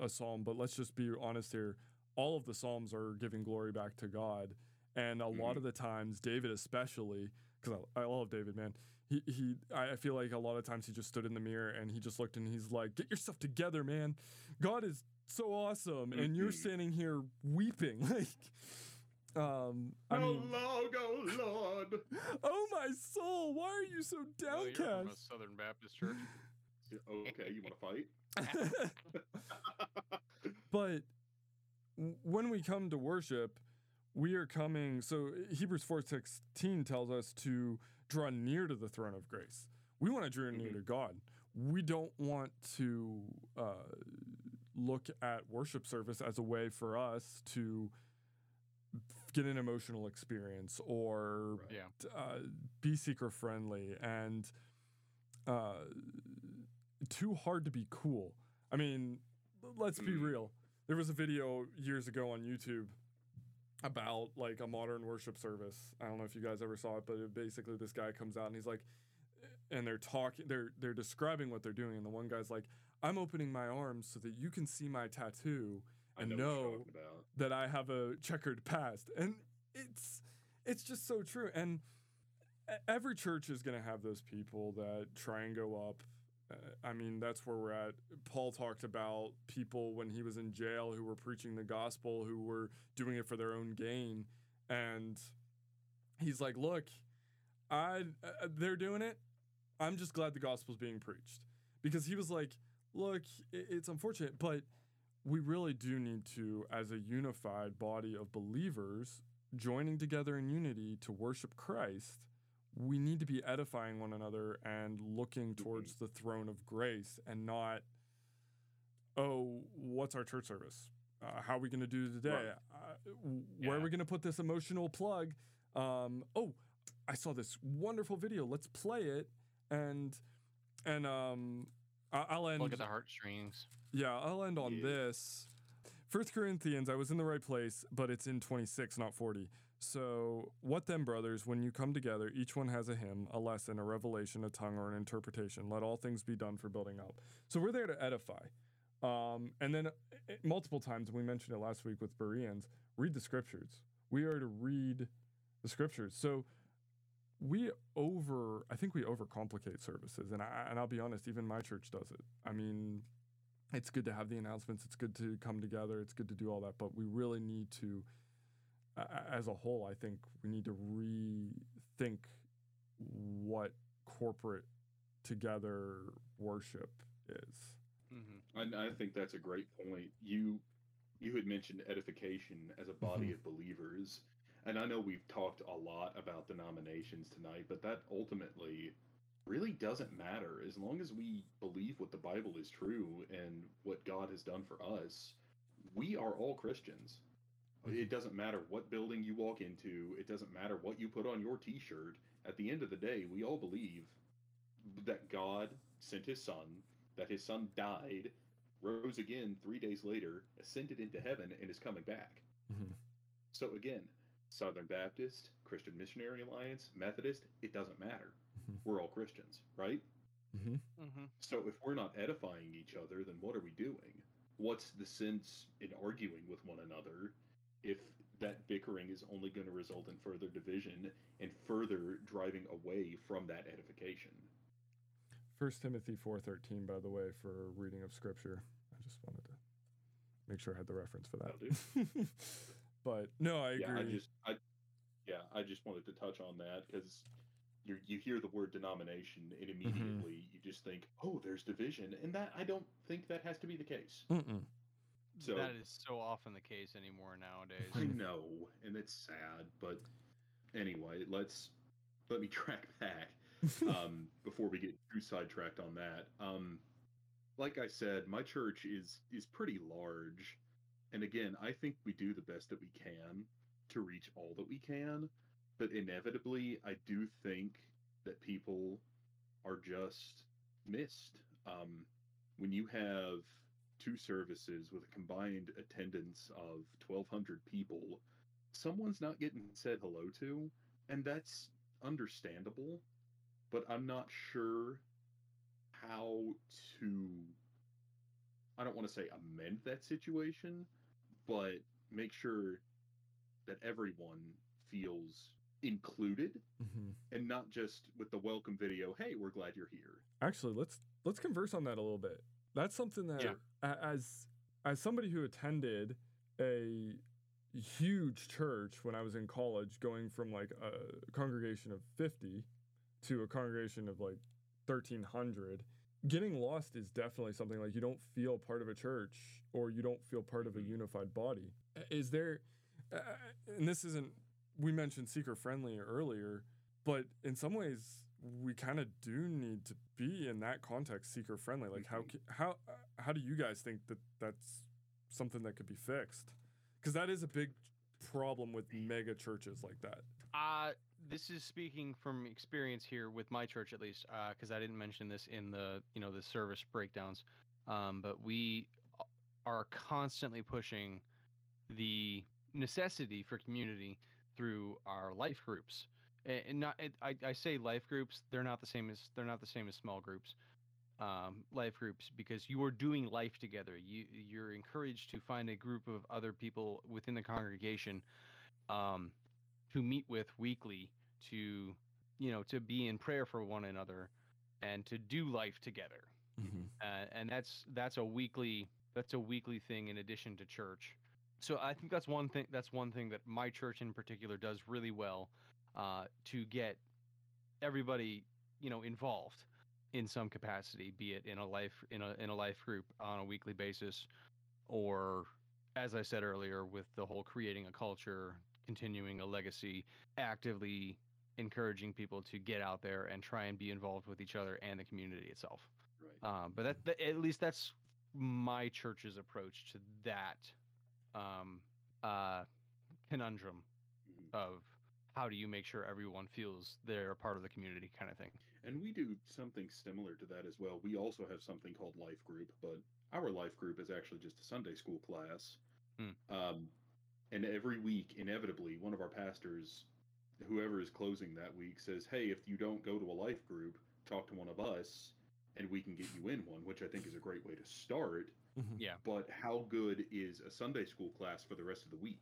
a psalm, but let's just be honest here. All of the psalms are giving glory back to God, and a lot
Mhm.
of the times, David especially, because I, I love David, man. He he. I I feel like a lot of times he just stood in the mirror and he just looked and he's like, "Get yourself together, man. God is so awesome, and you're
Mhm.
standing here weeping." Like, um, I
oh Lord, oh Lord.
oh my soul, why are you so
Oh, you're from a
downcast?
Southern Baptist church.
Okay, you want to fight?
but when we come to worship, we are coming. So Hebrews four sixteen tells us to draw near to the throne of grace. We want to draw near
Mhm.
to God. We don't want to uh, look at worship service as a way for us to get an emotional experience or
Right.
Yeah.
uh, be seeker friendly and uh, too hard to be cool. I mean, let's be
Mm.
real. There was a video years ago on YouTube about like a modern worship service. I don't know if you guys ever saw it, but it, basically this guy comes out and he's like, and they're talking, they're they're describing what they're doing, and the one guy's like, "I'm opening my arms so that you can see my tattoo
I
and
know,
know that I have a checkered past," and it's it's just so true. And every church is going to have those people that try and go up. I mean, that's where we're at. Paul talked about people when he was in jail who were preaching the gospel, who were doing it for their own gain, and he's like, "Look, I uh, they're doing it. I'm just glad the gospel's being preached." Because he was like, "Look, it's unfortunate, but we really do need to as a unified body of believers joining together in unity to worship Christ." We need to be edifying one another and looking towards the throne of grace and not, oh, what's our church service? Uh, how are we going to do today?
Right.
Uh, Where are we going to put this emotional plug? Um, oh, I saw this wonderful video. Let's play it and and um, I'll end.
Look at the heartstrings.
Yeah, I'll end on
Yeah.
this. First Corinthians, I was in the right place, but it's in 26, not 40. So, what then, brothers, when you come together, each one has a hymn, a lesson, a revelation, a tongue, or an interpretation. Let all things be done for building up. So, we're there to edify. Um, and then, uh, uh, multiple times, we mentioned it last week with Bereans, read the scriptures. We are to read the scriptures. So, we over, I think we overcomplicate services. And, I, and I'll be honest, even my church does it. I mean, it's good to have the announcements. It's good to come together. It's good to do all that. But we really need to, as a whole, I think we need to rethink what corporate together worship is.
Mm-hmm.
And I think that's a great point. You you had mentioned edification as a body
Mhm.
of believers, and I know we've talked a lot about denominations tonight, but that ultimately really doesn't matter as long as we believe what the Bible is true and what God has done for us. We are all Christians. It doesn't matter what building you walk into, it doesn't matter what you put on your t shirt. At the end of the day, we all believe that God sent his son, that his son died, rose again three days later, ascended into heaven, and is coming back.
Mhm.
So again, Southern Baptist, Christian Missionary Alliance, Methodist, it doesn't matter.
Mhm.
We're all Christians, right?
Mm-hmm.
Mm-hmm.
So if we're not edifying each other, then what are we doing? What's the sense in arguing with one another if that bickering is only going to result in further division and further driving away from that edification?
First Timothy four thirteen, by the way, for reading of scripture. I just wanted to make sure I had the reference for that. But no, I agree.
I just, I, yeah, I just wanted to touch on that because you you hear the word denomination and
Mm-hmm.
immediately you just think, oh, there's division, and that I don't think that has to be the case.
Mm-mm.
So
that is so often the case anymore nowadays.
I know, and it's sad, but anyway, let's let me track back um, before we get too sidetracked on that. Um, like I said, my church is is pretty large, and again, I think we do the best that we can to reach all that we can, but inevitably, I do think that people are just missed. Um, when you have two services with a combined attendance of 1,200 people, someone's not getting said hello to, and that's understandable. But I'm not sure how to. I don't want to say amend that situation, but make sure that everyone feels included
Mhm.
and not just with the welcome video hey we're glad you're here
Actually, let's let's converse on that a little bit. That's something that
Yeah.
As as somebody who attended a huge church when I was in college, going from like a congregation of 50 to a congregation of like 1300, getting lost is definitely something like you don't feel part of a church or you don't feel part of a
Mhm.
unified body. Is there uh, and this isn't we mentioned seeker friendly earlier, but in some ways we kind of do need to be in that context seeker friendly like how
Mhm.
ca- how uh, how do you guys think that that's something that could be fixed because that is a big problem with mega churches like that
Uh, this is speaking from experience here with my church, at least, because I didn't mention this in the you know the service breakdowns. Um, but we are constantly pushing the necessity for community through our life groups. And not, it- I, I say life groups. They're not the same as they're not the same as small groups. Um, life groups because you are doing life together. You you're encouraged to find a group of other people within the congregation um, to meet with weekly to you know to be in prayer for one another and to do life together
Mhm.
uh, and that's that's a weekly that's a weekly thing in addition to church so i think that's one thing that's one thing that my church in particular does really well uh, to get everybody you know involved in some capacity be it in a life in a in a life group on a weekly basis or as i said earlier with the whole creating a culture continuing a legacy actively encouraging people to get out there and try and be involved with each other and the community itself
Right.
um, but that, that at least that's my church's approach to that um, uh, conundrum
Mhm.
of how do you make sure everyone feels they're a part of the community kind of thing.
And we do something similar to that as well. We also have something called Life Group, but our Life Group is actually just a Sunday school class.
Hmm.
Um, and every week, inevitably, one of our pastors, whoever is closing that week, says, Hey, if you don't go to a Life Group, talk to one of us and we can get you in one, which I think is a great way to start.
Mhm.
Yeah.
But how good is a Sunday school class for the rest of the week?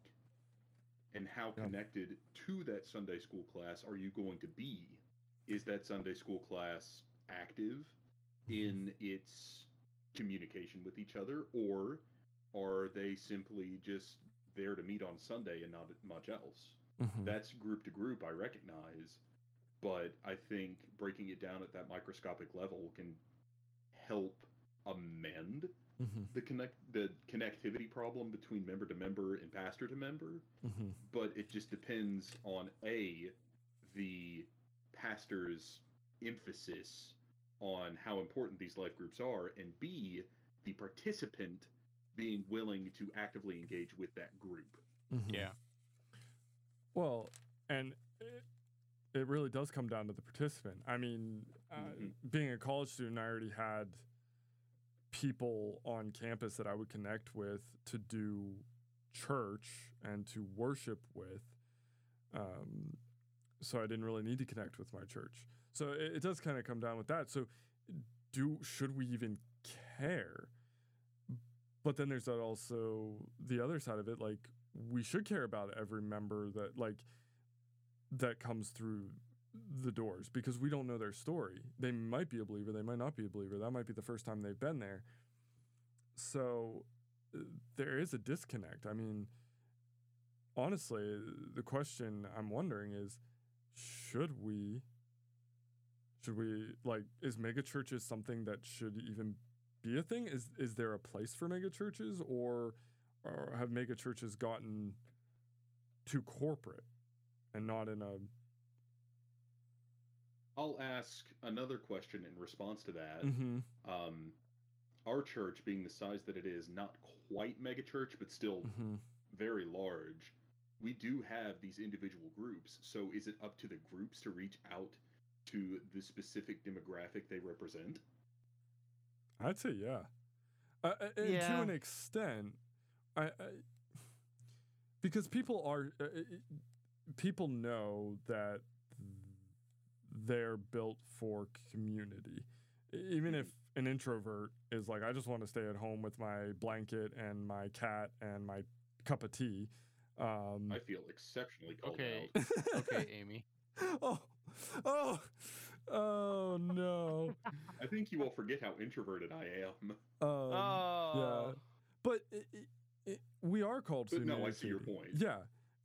And how
Yeah.
connected to that Sunday school class are you going to be? Is that Sunday school class active in its communication with each other, or are they simply just there to meet on Sunday and not much else?
Mhm.
That's group to group, I recognize, but I think breaking it down at that microscopic level can help amend
Mhm.
the connect the connectivity problem between member to member and pastor to member
Mhm.
but it just depends on a the pastor's emphasis on how important these life groups are and b the participant being willing to actively engage with that group
Mhm.
Yeah.
Well, and it, it really does come down to the participant. I mean, uh,
Mhm.
being a college student, I already had people on campus that I would connect with to do church and to worship with. Um, so I didn't really need to connect with my church. So it, it does kind of come down with that. So do should we even care? But then there's that also the other side of it, like we should care about every member that like that comes through the doors because we don't know their story. They might be a believer, they might not be a believer. That might be the first time they've been there. So uh, there is a disconnect. I mean, honestly, the question I'm wondering is should we should we like is mega churches something that should even be a thing? Is is there a place for mega churches or or have mega churches gotten too corporate and not in a
i'll ask another question in response to that
Mhm.
um, our church being the size that it is not quite mega church but still
Mhm.
very large, we do have these individual groups. So is it up to the groups to reach out to the specific demographic they represent?
I'd say yeah. Uh, uh, and to an extent, I, I because people are uh, uh, people know that they're built for community. Even if an introvert is like, I just want to stay at home with my blanket and my cat and my cup of tea. Um,
I feel exceptionally called
Okay. Okay, Amy.
oh, oh, oh no.
I think you will forget how introverted I am.
Um,
oh.
but it, it, it, we are called to
But no, I see your point.
Yeah,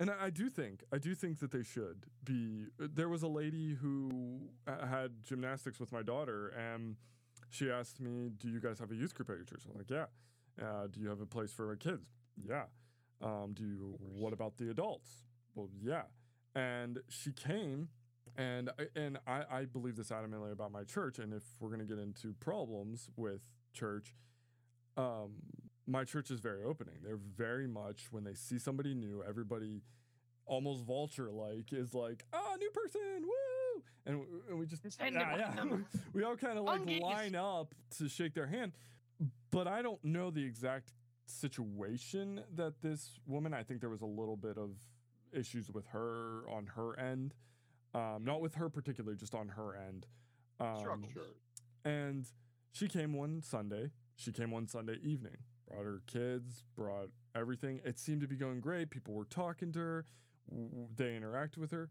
and I, I do think I do think that they should be. uh, There was a lady who uh, had gymnastics with my daughter, and she asked me, "Do you guys have a youth group at your church?" I'm like, "Yeah." Uh, do you have a place for kids? Yeah. Um, do you? What about the adults? Well, yeah. And she came, and and I, I believe this adamantly about my church. And if we're gonna get into problems with church, um, my church is very opening. They're very much when they see somebody new, everybody almost vulture like is like, oh, new person, woo! And, and we just
Send them,
yeah, we all kind of like
Monkeys.
line up to shake their hand. But I don't know the exact situation that this woman, I think there was a little bit of issues with her on her end. Um, not with her particularly, just on her end. Um,
Struggles.
Sure.
and she came one Sunday. She came one Sunday evening, brought her kids, brought everything. It seemed to be going great. People were talking to her, they interacted with her,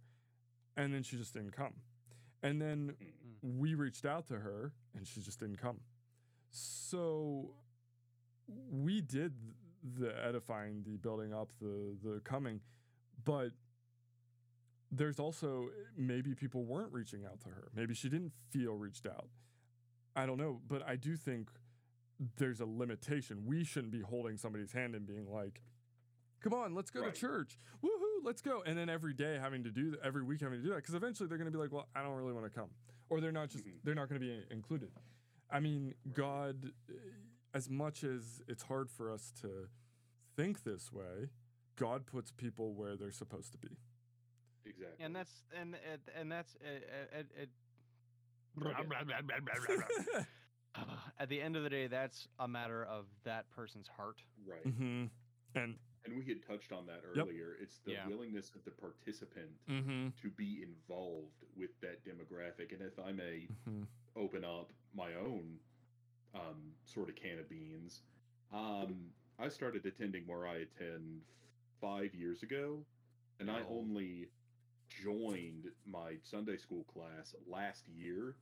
and then she just didn't come. And then
Mm.
we reached out to her, and she just didn't come. So we did the edifying, the building up, the the coming, but there's also maybe people weren't reaching out to her. Maybe she didn't feel reached out. I don't know, but I do think there's a limitation. We shouldn't be holding somebody's hand and being like, "Come on, let's go
Right.
to church, woohoo, let's go!" And then every day having to do that, every week having to do that because eventually they're going to be like, "Well, I don't really want to come," or they're not just
Mhm.
they're not going to be included. I mean, God, eh, as much as it's hard for us to think this way, God puts people where they're supposed to be.
Exactly.
and that's and and, and that's uh, uh, uh, at the end of the day, that's a matter of that person's heart.
right.
mm-hmm. And
And we had touched on that
Yep.
earlier. It's the
Yeah.
willingness of the participant
mm-hmm.
to be involved with that demographic. And if I may
Mm-hmm.
open up my own um, sort of can of beans, um, I started attending where I attend five years ago, and I
Oh.
only joined my Sunday school class last year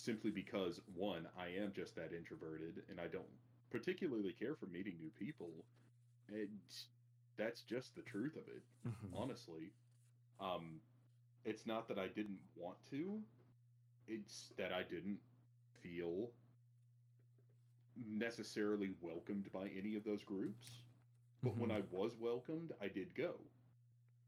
simply because one, I am just that introverted, and I don't particularly care for meeting new people. And that's just the truth of it
Mm-hmm.
honestly. Um, it's not that I didn't want to, it's that I didn't feel necessarily welcomed by any of those groups. But when I was welcomed, I did go.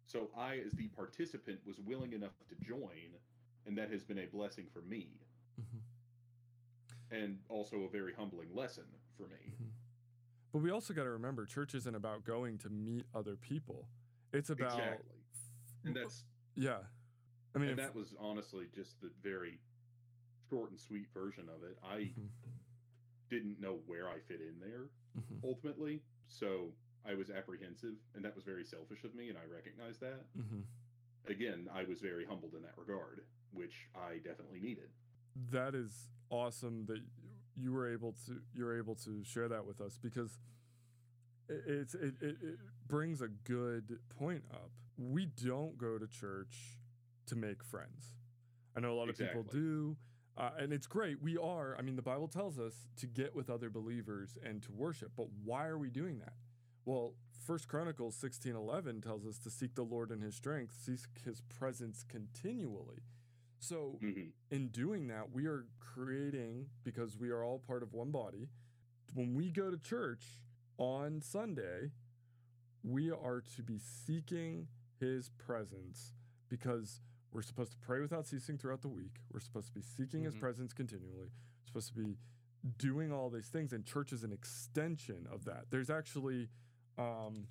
So I, as the participant, was willing enough to join, and that has been a blessing for me,
Mm-hmm.
and also a very humbling lesson for me.
Mm-hmm. But we also got to remember, church isn't about going to meet other people. It's about
Exactly, and that's
yeah. I mean,
and
if-
that was honestly just the very short and sweet version of it. I
Mhm,
didn't know where I fit in there
mhm,
ultimately, so I was apprehensive, and that was very selfish of me, and I recognize that.
mhm.
Again, I was very humbled in that regard, which I definitely needed.
That is awesome that you were able to you're able to share that with us because i- it's it, it, it brings a good point up. We don't go to church to make friends. I know a lot of people do. Uh, and it's great. We are. I mean, the Bible tells us to get with other believers and to worship. But why are we doing that? Well, First Chronicles sixteen eleven tells us to seek the Lord in His strength, seek His presence continually. So
hmm
in doing that, we are creating, because we are all part of one body, when we go to church on Sunday, we are to be seeking his presence because we're supposed to pray without ceasing throughout the week. We're supposed to be seeking his
Mhm.
presence continually. We're supposed to be doing all these things, and church is an extension of that. There's actually, um,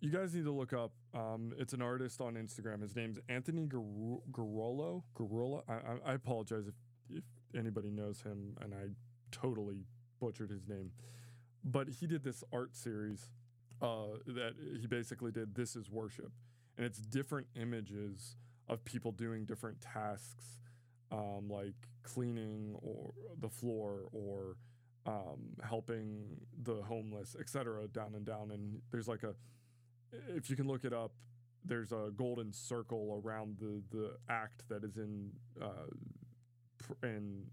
you guys need to look up. Um, it's an artist on Instagram. His name's Anthony Gar- Garolo. I, I, I apologize if if anybody knows him, and I totally butchered his name. But he did this art series uh, that he basically did. This is worship, and it's different images of people doing different tasks, um, like cleaning or the floor or um, helping the homeless, etc. Down and down, and there's like a if you can look it up, there's a golden circle around the the act that is in uh, pr- in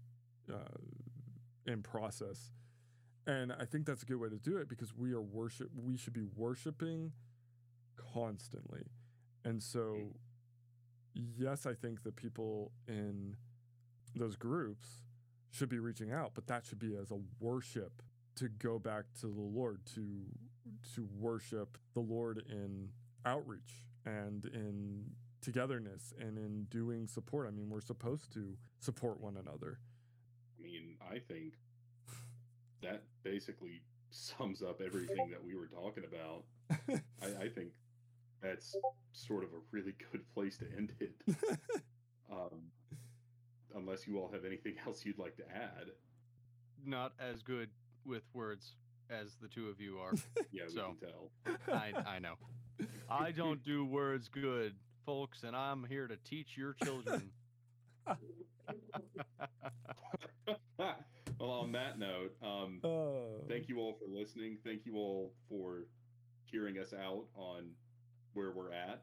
uh, in process, and I think that's a good way to do it because we are worship. We should be worshiping constantly, and so yes, I think the people in those groups should be reaching out, but that should be as a worship to go back to the Lord to to worship the Lord in outreach and in togetherness and in doing support. I mean, we're supposed to support one another.
I mean, I think that basically sums up everything that we were talking about. I, I think that's sort of a really good place to end it. Um, unless you all have anything else you'd like to add.
Not as good with words. As the two of you are.
Yeah, we
So-
can tell.
I, I know. I don't do words good, folks, and I'm here to teach your children.
well, on that note, um,
Oh.
thank you all for listening. Thank you all for hearing us out on where we're at.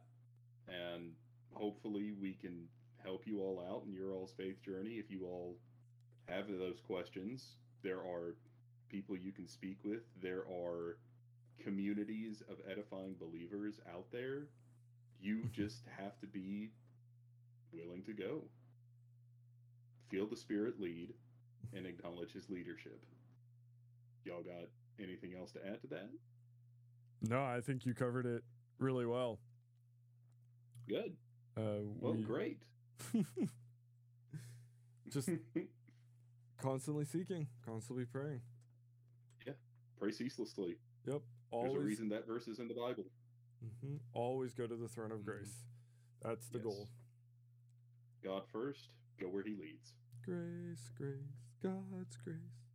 And hopefully we can help you all out in your all's faith journey. If you all have those questions, there are people you can speak with. There are communities of edifying believers out there. You just have to be willing to go. Feel the Spirit lead and acknowledge his leadership. Y'all got anything else to add to that?
No, I think you covered it really well.
Good.
Uh,
Well,
we
great.
just constantly seeking, constantly praying.
Pray ceaselessly.
Yep.
There's a reason that verse is in the Bible.
Mhm. always go to the throne of
Mhm.
grace. That's the
Yes.
goal.
God first, go where he leads.
Grace, grace, God's grace.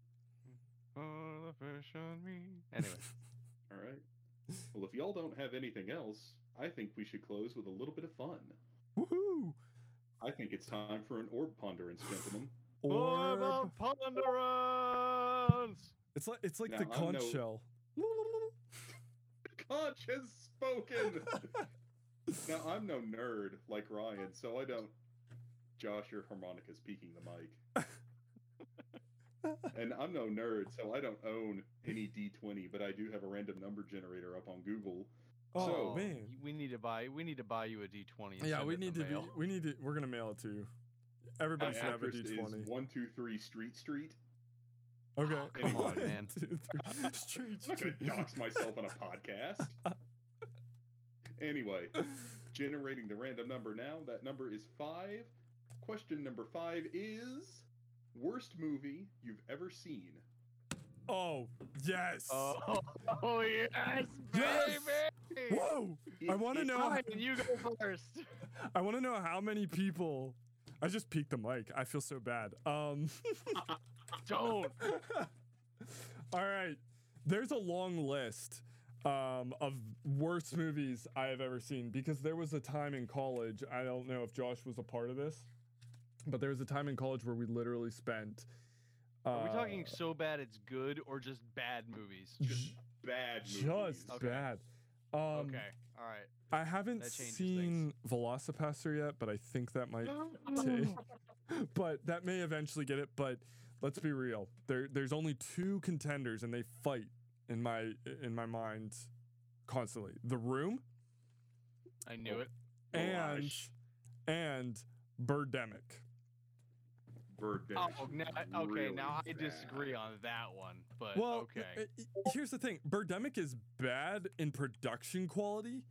All the fish on me. Anyway,
All right. Well, if y'all don't have anything else, I think we should close with a little bit of fun.
Woohoo!
I think it's time for an orb ponderance, gentlemen.
Orb
Orb.
of ponderance.
It's like it's like
Now,
the
I'm
conch
no-
shell.
Conch has spoken. now I'm no nerd like Ryan, so I don't. Josh, your harmonica's peaking the mic. and I'm no nerd, so I don't own any D20, but I do have a random number generator up on Google.
oh
So-
man.
we need to buy. We need to buy you a D20.
Yeah, we need to be. We need to. We're gonna mail it to you. Everybody
My
should have a D20.
Is one two three Street Street.
Okay.
Oh, come on, man.
Two, three. Street,
I'm not going to dox myself on a podcast. Anyway, generating the random number now. That number is five. Question number five is worst movie you've ever seen.
Oh yes.
Oh, oh yes,
Yes!
baby.
Whoa! I want to
it-
know.
Ryan, you go first.
I want to know how many people. I just peeked the mic. I feel so bad. Um.
Don't.
All right. There's a long list um, of worst movies I have ever seen because there was a time in college. I don't know if Josh was a part of this, but there was a time in college where we literally spent.
Are we talking
uh,
so bad it's good or just bad movies?
Just bad movies.
just
Okay.
bad? Um,
okay. All right.
I haven't
That changes
seen Velocipastor yet, but I think that might take. but that may eventually get it. But let's be real. There, there's only two contenders, and they fight in my in my mind constantly. The Room
I knew it.
and
Gosh.
and Birdemic.
Birdemic
Oh,
is
now, okay.
really
Now I disagree
bad.
on that one, but
Well,
okay.
here's the thing: Birdemic is bad in production quality,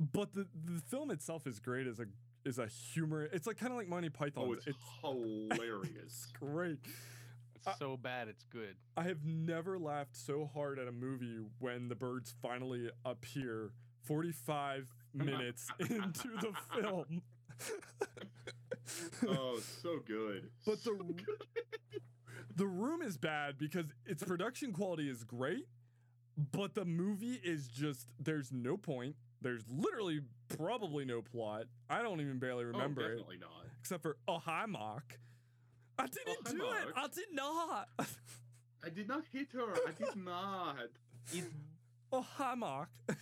but the the film itself is great as a is a humor. It's like kind of like Monty Python.
Oh, it's, hilarious.
great.
It's
uh,
so bad it's good.
I have never laughed so hard at a movie when the birds finally appear 45 minutes into the film.
oh, so good.
But
So
the-
good.
the room is bad because its production quality is great, but the movie is just there's no point. There's literally probably no plot. I don't even barely remember
oh,
it
definitely not.
except for oh hi Mark. I didn't
hi,
do it. I did not.
I did not hit her. I did not.
oh hi Mark.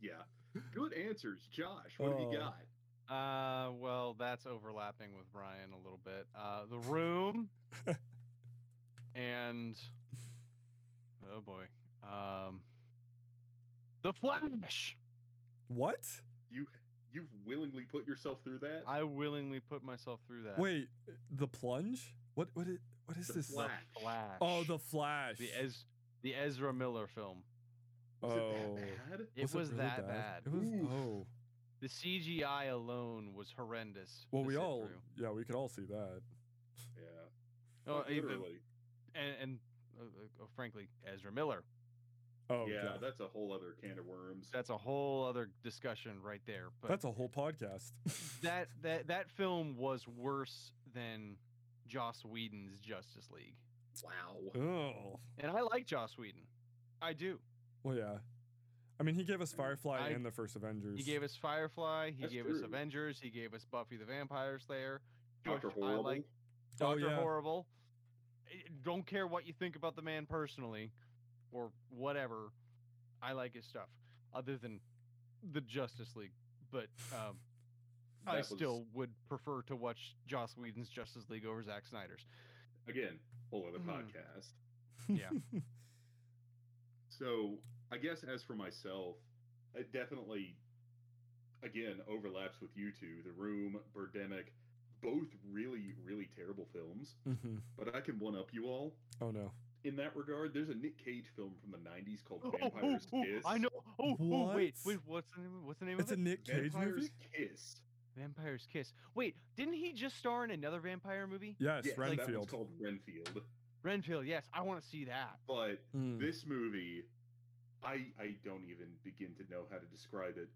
Yeah. Good answers, Josh. What have
Oh.
you got?
Uh, well, that's overlapping with Ryan a little bit. Uh, The Room, and oh boy, um, The Flash.
what?
You you've willingly put yourself through that?
I willingly put myself through that.
Wait, the plunge? What what is what is
The
this?
Flash.
The Flash.
Oh, the Flash.
the Ez- the Ezra Miller film.
Was
oh,
it that bad?
It was,
really
that bad.
It was
Oof.
oh.
The CGI alone was horrendous.
Well, we all
through.
yeah, we could all see that.
Yeah.
Oh,
Like,
even-
literally.
and, and uh, uh, frankly, Ezra Miller.
Oh
yeah,
God.
that's a whole other can of worms.
That's a whole other discussion right there. But
That's a whole podcast.
that that that film was worse than Joss Whedon's Justice League.
Wow.
Oh,
And I like Joss Whedon. I do.
well, yeah. I mean, he gave us Firefly
I-
and the first Avengers.
He gave us Firefly. He
That's
gave us. Avengers. He gave us Buffy the Vampire Slayer.
Doctor
which I
Horrible.
like
Oh,
Doctor
yeah.
Horrible. I- Don't care what you think about the man personally, or whatever. I like his stuff, other than the Justice League. But um, I
was-
still would prefer to watch Joss Whedon's Justice League over Zack Snyder's.
again whole other
Mhm.
podcast.
Yeah.
So I guess as for myself, it definitely again overlaps with you two. The Room, Birdemic, both really really terrible films.
hmm
But I can one up you all
Oh no.
In that regard. There's a Nick Cage film from the '90s called Vampire's Kiss.
I know. Oh, oh, wait, wait. What's the name? What's the name
It's a
of it?
Nick Cage
Vampire's
movie.
Kiss.
Vampire's Kiss. Wait, didn't he just star in another vampire movie?
Yes,
Yes, that one's
Renfield.
called Renfield.
Renfield. Yes, I want to see that.
But
Mm.
this movie, I I don't even begin to know how to describe it.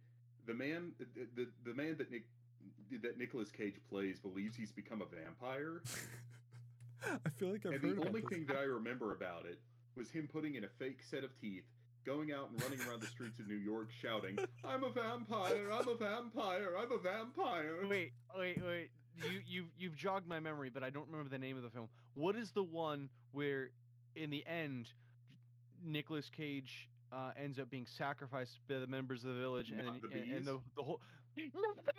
The man, the the, the man that Nick that Nicolas Cage plays believes he's become a vampire,
I feel like I've
and
heard
the only
this.
thing that I remember about it was him putting in a fake set of teeth, going out and running around the streets of New York shouting, "I'm a vampire! I'm a vampire! I'm a vampire!"
Wait, wait, wait. You you you've jogged my memory, but I don't remember the name of the film. What is the one where, in the end, Nicolas Cage uh, ends up being sacrificed by the members of the village, and
Not
then-
the
and, and the the whole. Not the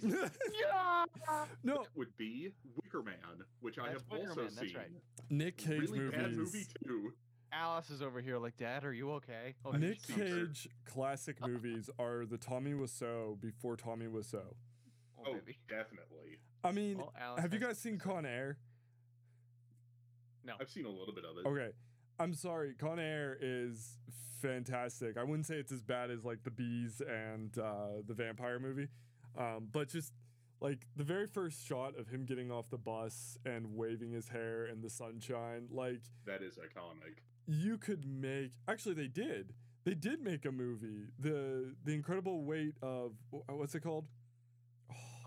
bees! yeah!
no,
Would be Wicker Man, which I
That's
have
Wicker
also
Man, that's
seen.
right.
Nick Cage
really
movies.
bad movie too.
Alice is over here like, Dad, are you okay? Oh,
Nick
she's super.
Cage classic movies are the Tommy Wiseau before Tommy Wiseau.
Oh,
Oh,
baby.
definitely.
I mean,
Well, Alice
have you
has
guys seen Con Air?
No.
I've seen a little bit of it.
Okay. I'm sorry, Con Air is fantastic. I wouldn't say it's as bad as like the bees and uh, the vampire movie, um, but just like the very first shot of him getting off the bus and waving his hair in the sunshine, like
That is iconic.
you could make. Actually, they did. They did make a movie. the The incredible weight of what's it called?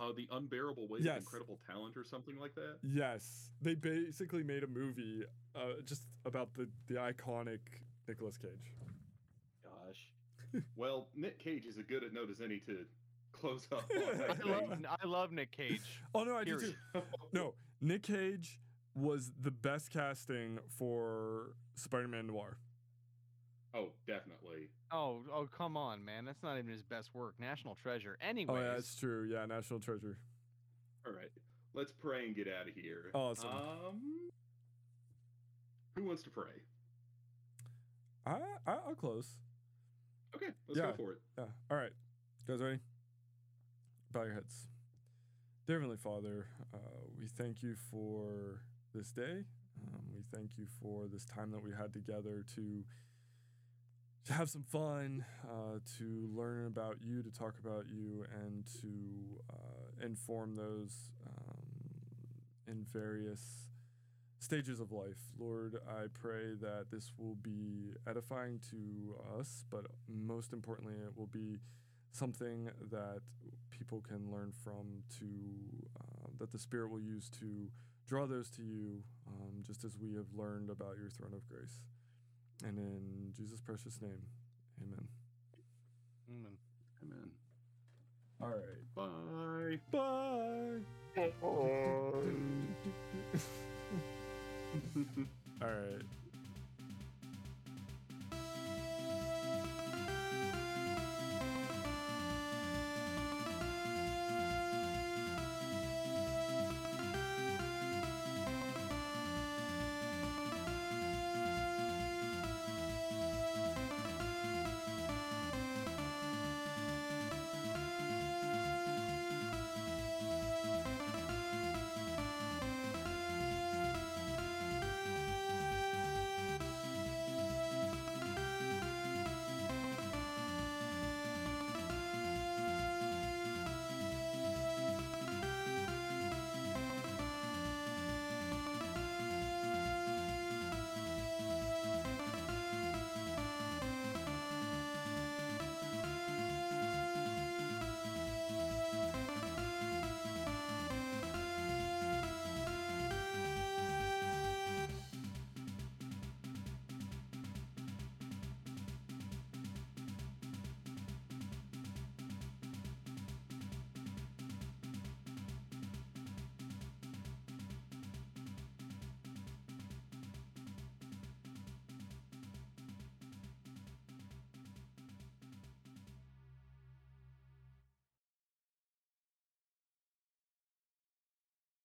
Uh, the unbearable weight
Yes.
of incredible talent, or something like that.
Yes, they basically made a movie uh, just about the the iconic Nicolas Cage.
Gosh. well, Nick Cage is as good a note as any to close up. I
I love. I love Nick Cage.
Oh no, I do too. No, Nick Cage was the best casting for Spider-Man Noir.
Oh, definitely.
Oh, oh, come on, man. That's not even his best work. National Treasure. Anyway.
Oh yeah, that's true. Yeah, National Treasure.
All right, let's pray and get out of here.
Awesome.
Um, who wants to pray?
I, I I'll close.
Okay, let's
Yeah.
go for it.
Yeah. All right, guys, ready? Bow your heads. Dear Heavenly Father, uh, we thank you for this day. Um, we thank you for this time that we had together to to have some fun, uh, to learn about you, to talk about you, and to uh, inform those um, in various stages of life. Lord, I pray that this will be edifying to us, but most importantly, it will be something that people can learn from to uh, that the spirit will use to draw those to you um, just as we have learned about your throne of grace and in Jesus' precious name, amen.
Amen.
Amen.
All right.
Bye.
Bye. Bye. All right.